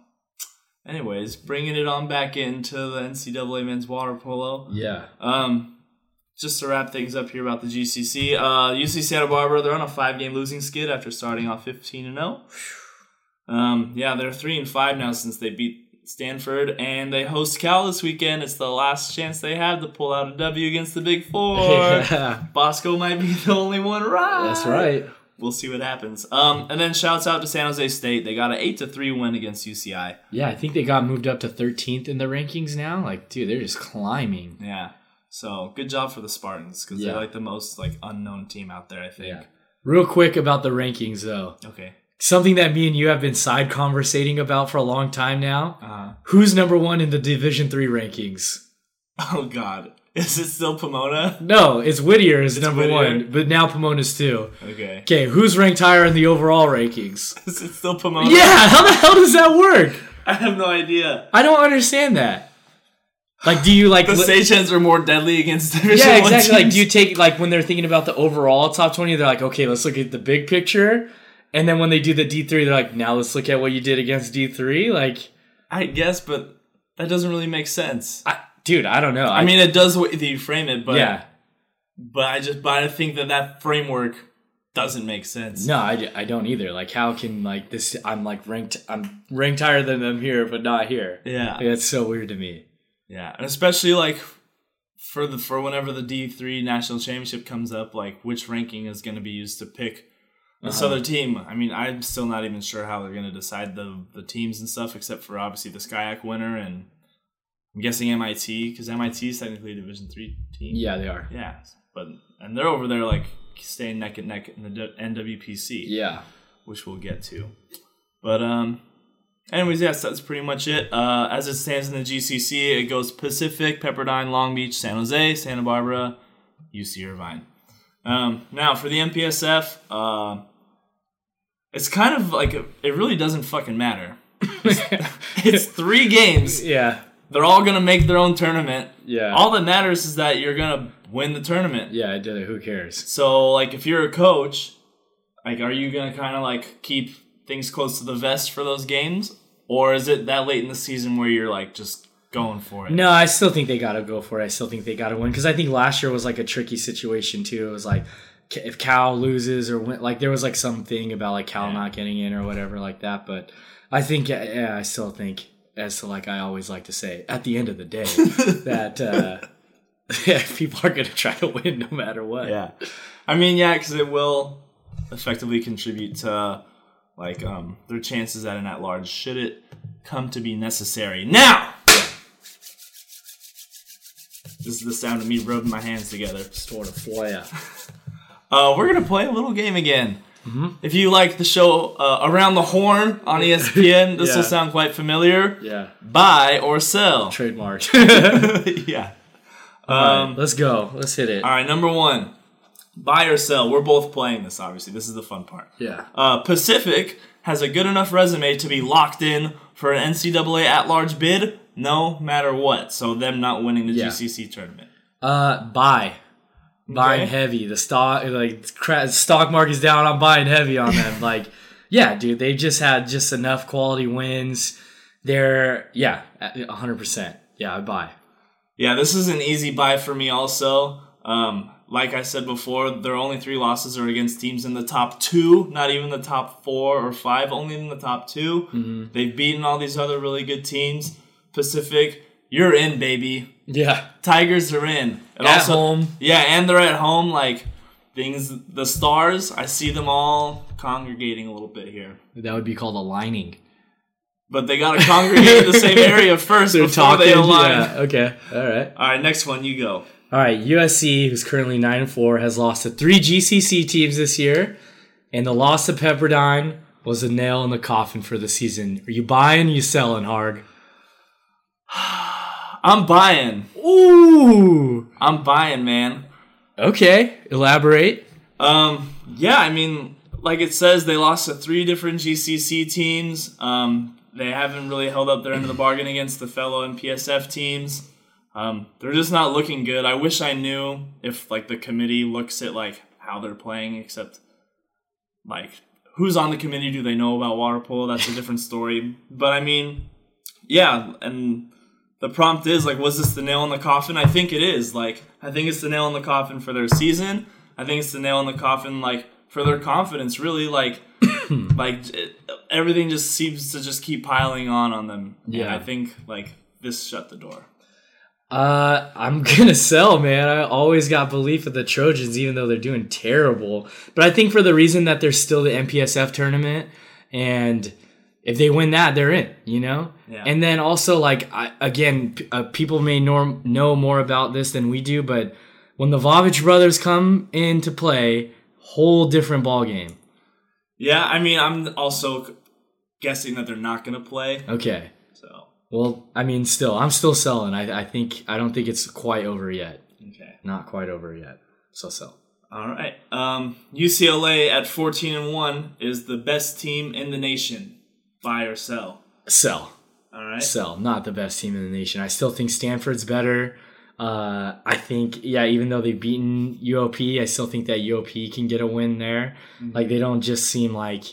anyways, bringing it on back into the NCAA men's water polo. Yeah. Um, just to wrap things up here about the GCC, uh, UC Santa Barbara they're on a five-game losing skid after starting off 15 and 0. Um, yeah, they're three and five now since they beat Stanford, and they host Cal this weekend. It's the last chance they have to pull out a W against the Big Four. yeah. Bosco might be the only one right. That's right. We'll see what happens. Um, and then shouts out to San Jose State. They got an eight to three win against UCI. Yeah, I think they got moved up to 13th in the rankings now. Like, dude, they're just climbing. Yeah. So good job for the Spartans because Yeah. they're like the most like unknown team out there. I think. Yeah. Real quick about the rankings, though. Okay. Something that me and you have been side conversating about for a long time now. Uh, Who's number one in the Division Three rankings? oh God, is it still Pomona? No, it's Whittier is number Whittier? one, but now Pomona's two. Okay. Okay, who's ranked higher in the overall rankings? Is it still Pomona? Yeah, how the hell does that work? I have no idea. I don't understand that. Like, do you like The li- are more deadly against Division yeah, exactly. Like, do you take like when they're thinking about the overall top twenty? They're like, okay, let's look at the big picture, and then when they do the D three, they're like, now let's look at what you did against D three. Like, I guess, but that doesn't really make sense. I, dude, I don't know. I mean, it does the way you frame it, but yeah, but I just but I think that that framework doesn't make sense. no, I, I don't either. Like, how can like this? I'm like ranked. I'm ranked higher than them here, but not here. Yeah. That's so weird to me. Yeah, and especially like for the for whenever the D three national championship comes up, like which ranking is going to be used to pick this Uh-huh. other team. I mean, I'm still not even sure how they're going to decide the the teams and stuff, except for obviously the SCIAC winner and I'm guessing MIT because MIT is technically a Division three team. Yeah, they are. yeah, but and they're over there like staying neck and neck in the NWPC Yeah. which we'll get to. But um, anyways, yes, that's pretty much it. Uh, as it stands in the GCC, it goes Pacific, Pepperdine, Long Beach, San Jose, Santa Barbara, UC Irvine. Um, now for the MPSF, uh, it's kind of like a, it really doesn't fucking matter. It's three games. yeah. They're all gonna make their own tournament. Yeah. All that matters is that you're gonna win the tournament. yeah, I did it. Who cares? So, like, if you're a coach, like, are you gonna kind of like keep things close to the vest for those games, or is it that late in the season where you're like just going for it? No, I still think they got to go for it. I still think they got to win because I think last year was like a tricky situation too. It was like if Cal loses or win, like there was like something about like Cal Yeah. not getting in or whatever like that. But I think yeah, I still think as to like I always like to say at the end of the day that uh, yeah, people are gonna try to win no matter what. Yeah, I mean, yeah, because it will effectively contribute to like um, their chances at an at large should it come to be necessary. Now, this is the sound of me rubbing my hands together. Sort of flare. Uh, we're gonna play a little game again. If you like the show uh, Around the Horn on ESPN, this Yeah. will sound quite familiar. Yeah. Buy or sell. Trademark. yeah. um, let's go. Let's hit it. All right, number one, buy or sell. We're both playing this, obviously. This is the fun part. Yeah. Uh, Pacific has a good enough resume to be locked in for an NCAA at-large bid, no matter what. So them not winning the Yeah. GCC tournament. Uh, buy. Buying Okay. heavy. The stock like cra- stock market's down. I'm buying heavy on them. like, yeah, dude, they just had just enough quality wins. They're yeah, hundred percent. Yeah, I buy. Yeah, this is an easy buy for me. Also, um, like I said before, their only three losses are against teams in the top two, not even the top four or five, only in the top 2 Mm-hmm. They've beaten all these other really good teams. Pacific, you're in, baby. Yeah, Tigers are in. And At home. Yeah, and they're at home. Like things, the stars. I see them all congregating a little bit here, that would be called aligning. but they got to congregate in the same area first before they align. Yeah. Okay. All right. All right, next one, you go. All right. USC, who's currently nine and four, has lost to three GCC teams this year, and the loss to Pepperdine was a nail in the coffin for the season. Are you buying? Or you selling, Harg? I'm buying. Ooh. I'm buying, man. Okay. Elaborate. Um, yeah, I mean, like it says, they lost to three different GCC teams. Um, they haven't really held up their end of the bargain against the fellow MPSF teams. Um, they're just not looking good. I wish I knew if like the committee looks at like how they're playing, except like who's on the committee? Do they know about water polo? That's a different story. But I mean, yeah, and the prompt is like, was this the nail in the coffin? I think it is. Like, I think it's the nail in the coffin for their season. I think it's the nail in the coffin, like for their confidence. Really, like, like it, everything just seems to just keep piling on on them. And Yeah. I think like this shut the door. Uh, I'm gonna sell, man. I always got belief in the Trojans, even though they're doing terrible. But I think for the reason that they're still the MPSF tournament, and if they win that, they're in. You know. Yeah. And then also, like, I, again, p- uh, people may norm- know more about this than we do, but when the Vavic brothers come into play, whole different ball game. Yeah, I mean, I'm also guessing that they're not going to play. Okay. Well, I mean, still, I'm still selling. I, I think I don't think it's quite over yet. okay. Not quite over yet. So sell. All right. Um, UCLA at 14 and 1 is the best team in the nation. Buy or sell. Sell. All right. Sell. Not the best team in the nation. I still think Stanford's better. Uh, I think, yeah, even though they've beaten UOP, I still think that UOP can get a win there. Like, they don't just seem like.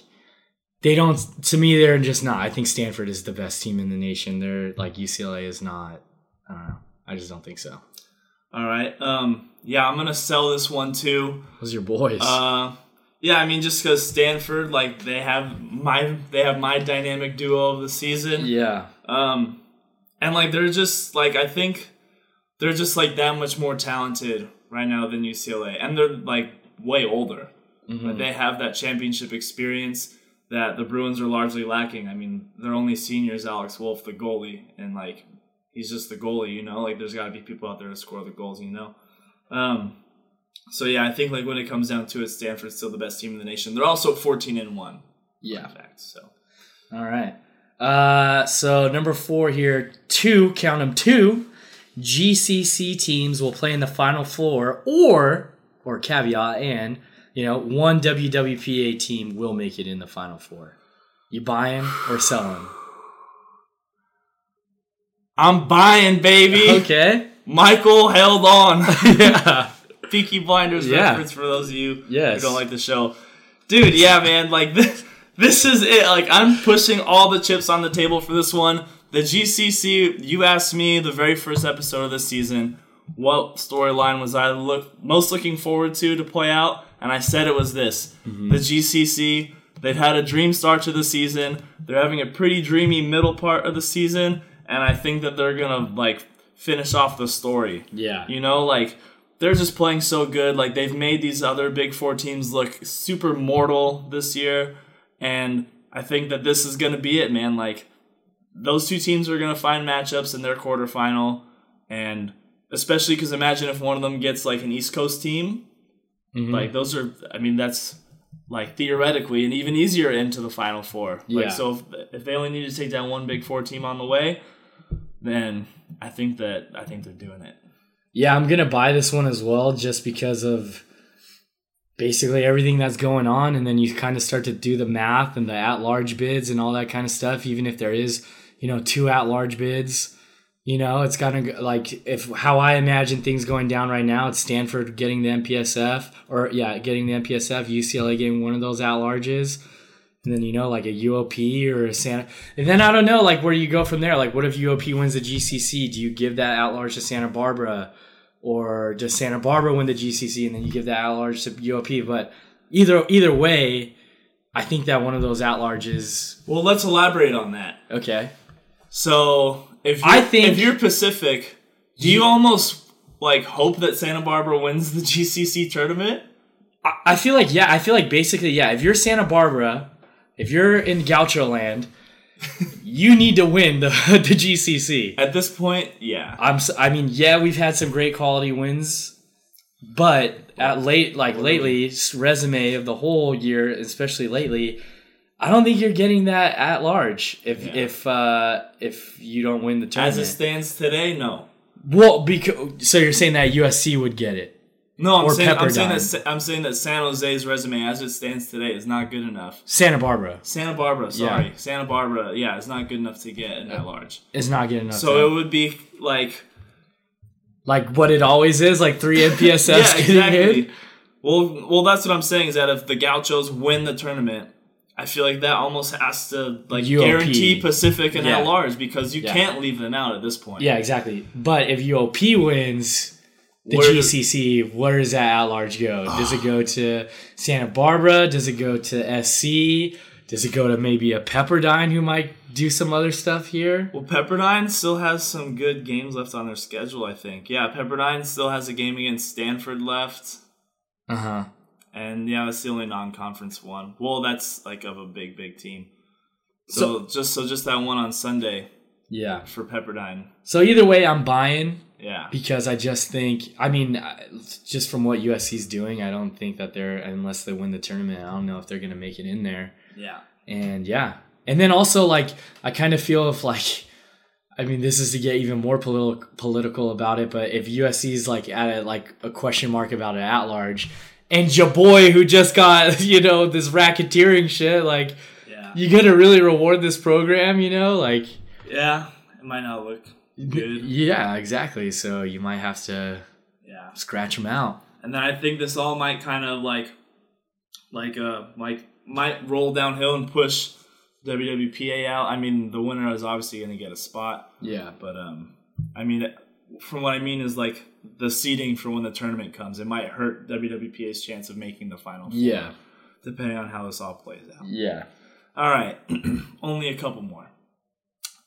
They don't, to me, they're just not. I think Stanford is the best team in the nation. They're like UCLA is not. I don't know. I just don't think so. All right. Um, yeah, I'm gonna sell this one too. Those are your boys. Uh, yeah, I mean, just because Stanford, like, they have my they have my dynamic duo of the season. yeah. Um, and like they're just like I think they're just like that much more talented right now than UCLA, and they're like way older. Like they have that championship experience that the Bruins are largely lacking. I mean, their only senior is Alex Wolf, the goalie, and like he's just the goalie, you know. Like there's got to be people out there to score the goals, you know. Um, so yeah, I think like when it comes down to it, Stanford's still the best team in the nation. They're also 14 and one. Yeah. fact. So All right. Uh, so number four here, two, count them two, GCC teams will play in the final four, or or caveat, and you know one WWPA team will make it in the final four. You buying or selling? I'm buying, baby. Okay. Michael held on. yeah. Peaky Blinders Yeah. reference for those of you Yes. who don't like the show. Dude, yeah, man, like this this is it. Like I'm pushing all the chips on the table for this one. The GCC, you asked me the very first episode of this season, what storyline was I look most looking forward to to play out, and I said it was this. Mm-hmm. The GCC, they've had a dream start to the season. They're having a pretty dreamy middle part of the season, and I think that they're going to like finish off the story. Yeah. You know, like they're just playing so good. Like they've made these other Big Four teams look super mortal this year, and I think that this is gonna be it, man. Like those two teams are gonna find matchups in their quarterfinal, and especially because imagine if one of them gets like an East Coast team, Mhm. like those are. I mean, that's like theoretically an even easier into the Final Four. Like Yeah. so, if, if they only need to take down one Big Four team on the way, then I think that I think they're doing it. Yeah, I'm gonna buy this one as well, just because of basically everything that's going on, and then you kind of start to do the math and the at-large bids and all that kind of stuff. Even if there is, you know, two at-large bids, you know, it's kind of like if how I imagine things going down right now, it's Stanford getting the MPSF, or yeah, getting the MPSF, UCLA getting one of those at-larges. And then you know, like a UOP or a Santa, and then I don't know, like where you go from there. Like, what if UOP wins the GCC? Do you give that at large to Santa Barbara, or does Santa Barbara win the GCC and then you give that at large to UOP? But either either way, I think that one of those at larges. Well, let's elaborate on that. Okay. So if you're, I think- if you're Pacific, do you almost like hope that Santa Barbara wins the GCC tournament? I, I feel like yeah, I feel like basically yeah. If you're Santa Barbara, if you're in Gaucho land, you need to win the the GCC. At this point, yeah. I'm. I mean, yeah, we've had some great quality wins, but at late, like lately, resume of the whole year, especially lately, I don't think you're getting that at large. If Yeah. if uh if you don't win the tournament. As it stands today, no. well, because so you're saying that USC would get it. No, I'm saying I'm saying, that, I'm saying that San Jose's resume, as it stands today, is not good enough. Santa Barbara Santa Barbara, sorry, Yeah. Santa Barbara, yeah, it's not good enough to get an at large. It's not good enough. So it would be like, like what it always is, like three MPSFs yeah, exactly. Well, well, that's what I'm saying is that if the Gauchos win the tournament, I feel like that almost has to like UOP. guarantee Pacific and Yeah. at large because you Yeah. can't leave them out at this point. Yeah, exactly. But if UOP wins the Where GCC, where does that at large go? Does it go to Santa Barbara? Does it go to SC? Does it go to maybe a Pepperdine who might do some other stuff here? Well, Pepperdine still has some good games left on their schedule, I think. Yeah, Pepperdine still has a game against Stanford left. Uh huh. And yeah, that's the only non-conference one. Well, that's like of a big, big team. So, just so just that one on Sunday Yeah. for Pepperdine. So either way, I'm buying Yeah, because I just think, I mean, uh, just from what USC's doing, I don't think that they're, unless they win the tournament, I don't know if they're going to make it in there. yeah. And yeah. And then also like I kind of feel if like I mean this is to get even more political political about it, but if USC's like at a like a question mark about it at large and your boy who just got, you know, this racketeering shit, like Yeah, you gonna really reward this program, you know? Like yeah. It might not look good. Yeah, exactly. So you might have to Yeah, scratch them out. and then I think this all might kind of like, like uh, like might roll downhill and push WWPA out. I mean, the winner is obviously to get a spot. Yeah. But um, I mean, from what I mean is like the seeding for when the tournament comes, it might hurt WWPA's chance of making the final. Four, Yeah. depending on how this all plays out. Yeah. All right, only a couple more.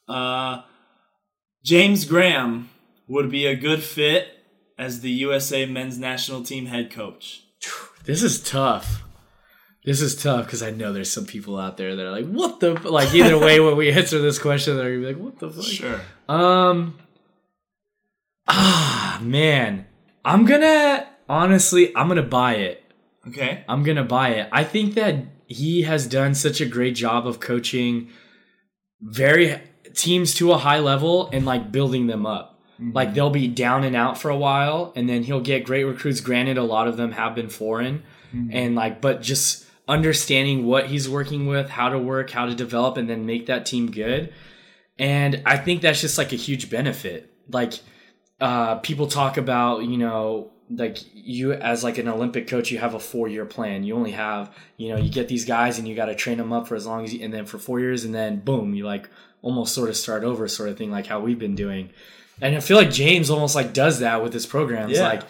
Uh, James Graham would be a good fit as the USA men's national team head coach. This is tough. This is tough because I know there's some people out there that are like, "What the?" f-" Like either way, when we answer this question, they're gonna be like, "What the fuck?" Sure. Um. Ah, man, I'm gonna honestly, I'm gonna buy it. Okay. I'm gonna buy it. I think that he has done such a great job of coaching very teams to a high level and like building them up. Like they'll be down and out for a while, and then he'll get great recruits. Granted, a lot of them have been foreign, and like, but just understanding what he's working with, how to work, how to develop, and then make that team good. And I think that's just like a huge benefit. Like, uh, people talk about, you know, like you as like an Olympic coach, you have a four year plan. You only have, you know, you get these guys and you got to train them up for as long as, you, and then for four years, and then boom, you like almost sort of start over, sort of thing, like how we've been doing. And I feel like James almost like does that with his programs. Yeah. Like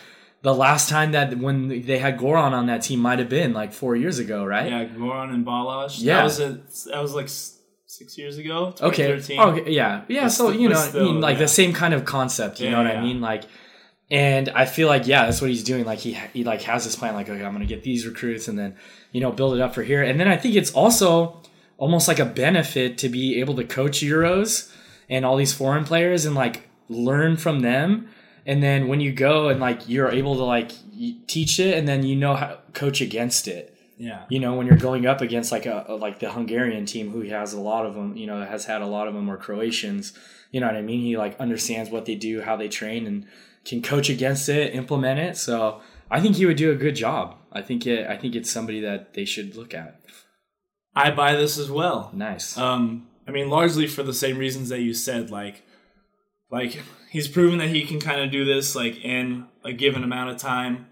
the last time that when they had Goran on that team might have been like four years ago, right? Yeah, Goran and Balazs. Yeah. That was a, that was like six years ago. Okay. Okay. Yeah. Yeah. So you know, I mean, like yeah. the same kind of concept. You Yeah, know what yeah. I mean? Like, and I feel like yeah, that's what he's doing. Like he he like has this plan. Like okay, I'm gonna get these recruits and then you know build it up for here. And then I think it's also almost like a benefit to be able to coach Euros and all these foreign players and like learn from them. And then when you go and like you're able to like teach it and then you know how to coach against it Yeah. you know when you're going up against like a, like the Hungarian team who has a lot of them you know has had a lot of them or Croatians you know what I mean he like understands what they do how they train and can coach against it implement it so I think he would do a good job I think it I think it's somebody that they should look at I buy this as well. nice Um, I mean, largely for the same reasons that you said. Like, like he's proven that he can kind of do this like in a given amount of time.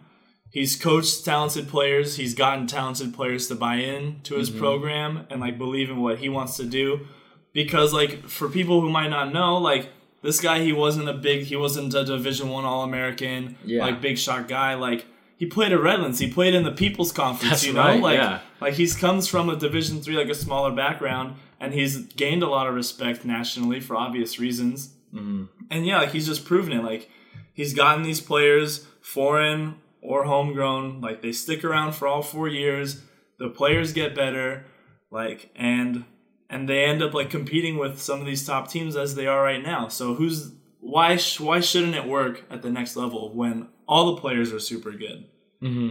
He's coached talented players. He's gotten talented players to buy in to his program and like believe in what he wants to do. Because like for people who might not know, like this guy, he wasn't a big, he wasn't a Division One All American, Yeah. like big shot guy. Like he played at Redlands. He played in the People's Conference. That's you know, right, like yeah. like he's comes from a Division Three, like a smaller background, and he's gained a lot of respect nationally for obvious reasons. Mm-hmm. And yeah, like he's just proven it. Like he's gotten these players, foreign or homegrown, like they stick around for all four years. The players get better, like and and they end up like competing with some of these top teams as they are right now. So who's why sh- why shouldn't it work at the next level when all the players are super good?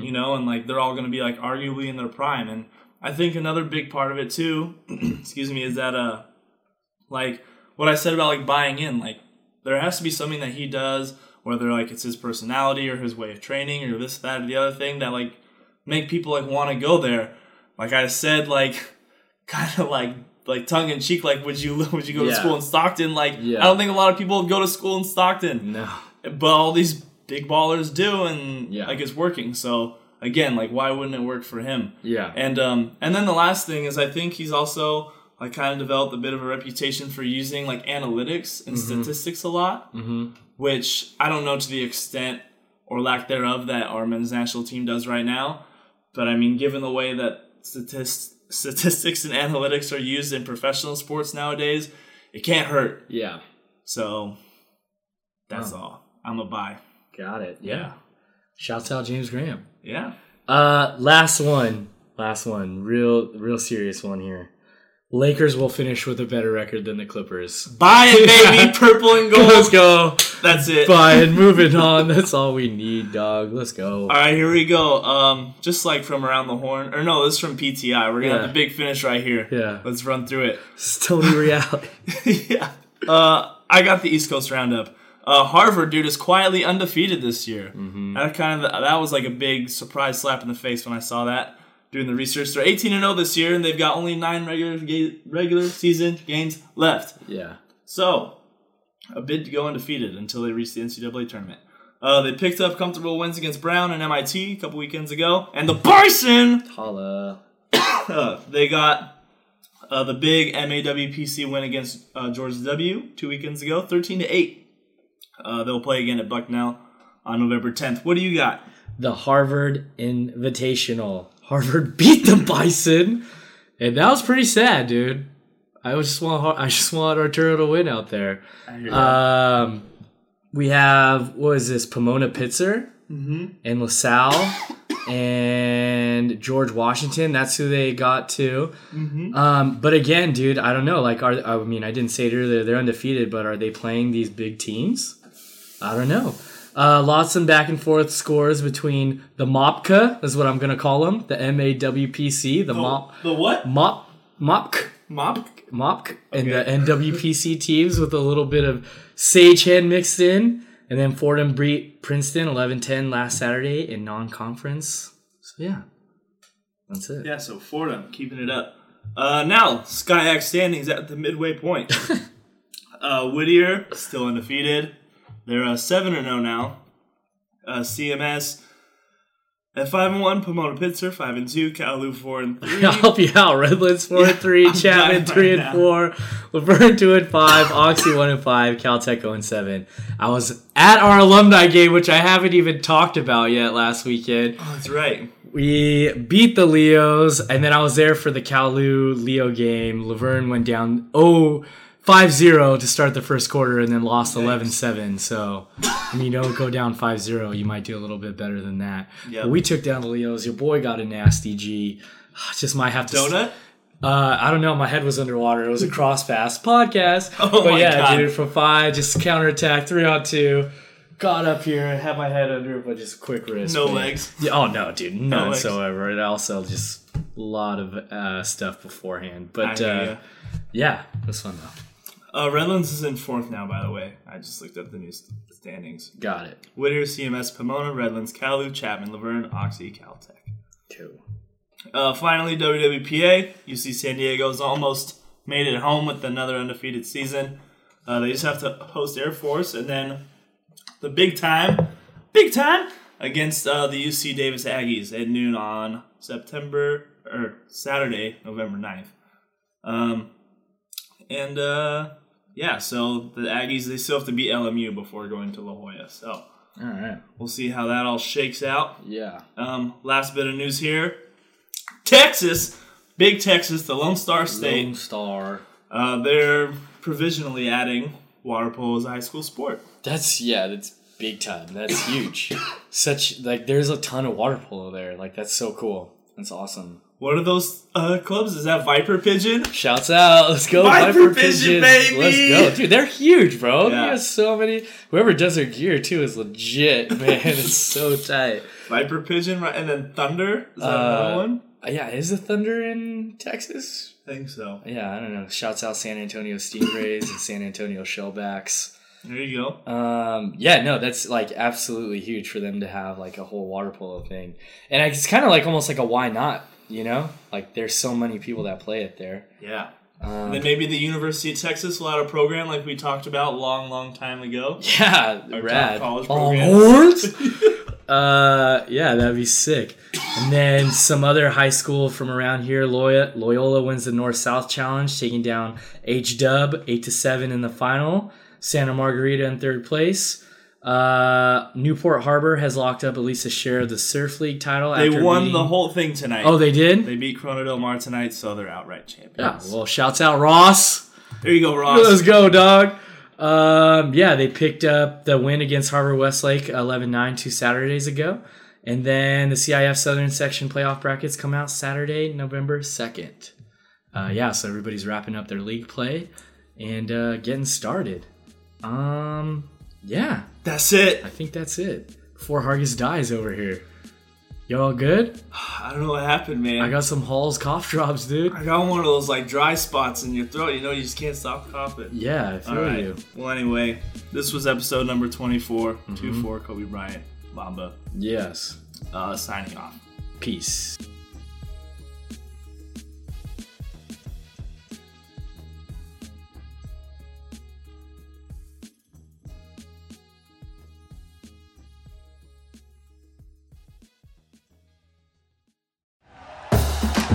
you know, and like they're all going to be like arguably in their prime. And I think another big part of it too, excuse me, is that uh, like what I said about like buying in, like there has to be something that he does, whether like it's his personality or his way of training or this, that, or the other thing that like make people like want to go there. Like I said, like kind of like like tongue in cheek, like would you would you go to school in Stockton? Like Yeah. I don't think a lot of people would go to school in Stockton no but all these big ballers do and Yeah. like it's working so again like why wouldn't it work for him yeah and um and then the last thing is i think he's also like kind of developed a bit of a reputation for using like analytics and statistics a lot mm-hmm. which i don't know to the extent or lack thereof that our men's national team does right now. But i mean given the way that statist- statistics and analytics are used in professional sports nowadays it can't hurt. Yeah. So that's all. I'm a buy. Got it. Yeah. Shouts out James Graham. Yeah. Uh, last one, last one, real, real serious one here. Lakers will finish with a better record than the Clippers. Buy it, baby. Purple and gold. Let's go. That's it. Buy and moving on. That's all we need, dog. Let's go. All right, here we go. Um, just like from around the horn, or no, this is from PTI. We're gonna Yeah. have the big finish right here. Yeah. Let's run through it. Stony reality. yeah. Uh, I got the East Coast roundup. Uh, Harvard, dude, is quietly undefeated this year. Mm-hmm. That kind of that was like a big surprise slap in the face when I saw that. Doing the research, they're 18 and 0 this year, and they've got only nine regular ga- regular season games left. Yeah. So, a bid to go undefeated until they reach the NCAA tournament. Uh, they picked up comfortable wins against Brown and MIT a couple weekends ago, and the Bison Holla. uh, they got uh, the big MAWPC win against uh, Georgia W two weekends ago, thirteen to eight. Uh, they'll play again at Bucknell on November tenth. What do you got? The Harvard Invitational. Harvard beat the Bison, and that was pretty sad, dude. I just want I just want Arturo to win out there. Um, we have what is this? Pomona Pitzer and LaSalle and George Washington. That's who they got to. Um, but again, dude, I don't know. Like, are I mean, I didn't say it earlier. They're undefeated, but are they playing these big teams? I don't know. Uh, lots of back and forth scores between the Mopka, is what I'm going to call them, the M A W P C, the MOP, the what? MOP, MOPC, Mop. MOPC, and the NWPC teams with a little bit of Sagehen mixed in. And then Fordham beat Princeton 11 10 last Saturday in non conference. So, yeah, that's it. Yeah, so Fordham keeping it up. Uh, now SCIAC standings at the midway point. uh, Whittier still undefeated. They're uh, seven and zero now. Uh, CMS at five and one. Pomona Pitzer five and two. Calu four and three. I'll help you out. Redlands four and three, I'm Chapman three right and now. four, La Verne two and five, Oxy one and five, Caltech zero and seven. I was at our alumni game, which I haven't even talked about yet last weekend. Oh, that's right. we beat the Leos, and then I was there for the Calu Leo game. La Verne went down oh 5-0 to start the first quarter, and then lost 11-7. So when you don't go down 5-0, you might do a little bit better than that. Yep. But we took down the Leos. Your boy got a nasty G. Just might have to Donut? Uh, I don't know. My head was underwater. It was a cross pass podcast. Oh but yeah, God. dude, from five, just counterattack, three on two. Got up here, and had my head under, it, but just quick wrist. No man. legs. Yeah, oh no, dude, none legs. whatsoever. And also just a lot of uh, stuff beforehand. But I uh, yeah, it was fun though. Uh, Redlands is in fourth now, by the way. I just looked up the new standings. Got it. Whittier, CMS, Pomona, Redlands, Calu, Chapman, La Verne, Oxy, Caltech. Cool. Uh, finally, WWPA. UC San Diego's almost made it home with another undefeated season. Uh, they just have to host Air Force, and then the big time, big time against uh, the UC Davis Aggies at noon on September or Saturday, November 9th. Um, and uh, yeah, so the Aggies they still have to beat LMU before going to La Jolla. So All right. we'll see how that all shakes out. Yeah. Um, last bit of news here. Texas, big Texas, the Lone Star State, Lone Star. uh, they're provisionally adding water polo as a high school sport. That's yeah, that's big time. That's huge. Such like there's a ton of water polo there. Like that's so cool. That's awesome. What are those uh, clubs? Is that Viper Pigeon? Shouts out. Let's go, Viper Viper, Pigeon, baby! Let's go. Dude, they're huge, bro. Yeah. So many. Whoever does their gear, too, is legit, man. it's so tight. Viper Pigeon, right? And then Thunder. Is that Uh, another one? Yeah, is the Thunder in Texas? I think so. Yeah, I don't know. Shouts out San Antonio Stingrays and San Antonio Shellbacks. There you go. Um, yeah, no, that's like absolutely huge for them to have like a whole water polo thing, and it's kind of like almost like a why not, you know? Like there's so many people that play it there. Yeah. Um, And then maybe the University of Texas will add a program like we talked about long, long time ago. yeah, Our rad. top college Longhorns? uh, yeah, that'd be sick. And then some other high school from around here, Loyola, Loyola wins the North South Challenge, taking down H Dub eight to seven in the final. Santa Margarita in third place. Uh, Newport Harbor has locked up at least a share of the Surf League title. They won beating- the whole thing tonight. Oh, they did. They beat Corona Del Mar tonight, so they're outright champions. Yeah. Well, shouts out Ross. there you go, Ross. Let's go, dog. Um, yeah, they picked up the win against Harbor Westlake 11 9 two Saturdays ago. And then the CIF Southern Section playoff brackets come out Saturday, November 2nd. Uh, yeah, so everybody's wrapping up their league play and uh, getting started. Um, yeah, That's it. I think that's it. Before Hargis dies over here. Y'all good? I don't know what happened, man. I got some Halls cough drops, dude. I got one of those like dry spots in your throat. You know, you just can't stop coughing. Yeah, I feel All right. you. Well, anyway, this was episode number 24. Mm-hmm. 2 4 Kobe Bryant, Mamba, Yes. uh, signing off. Peace.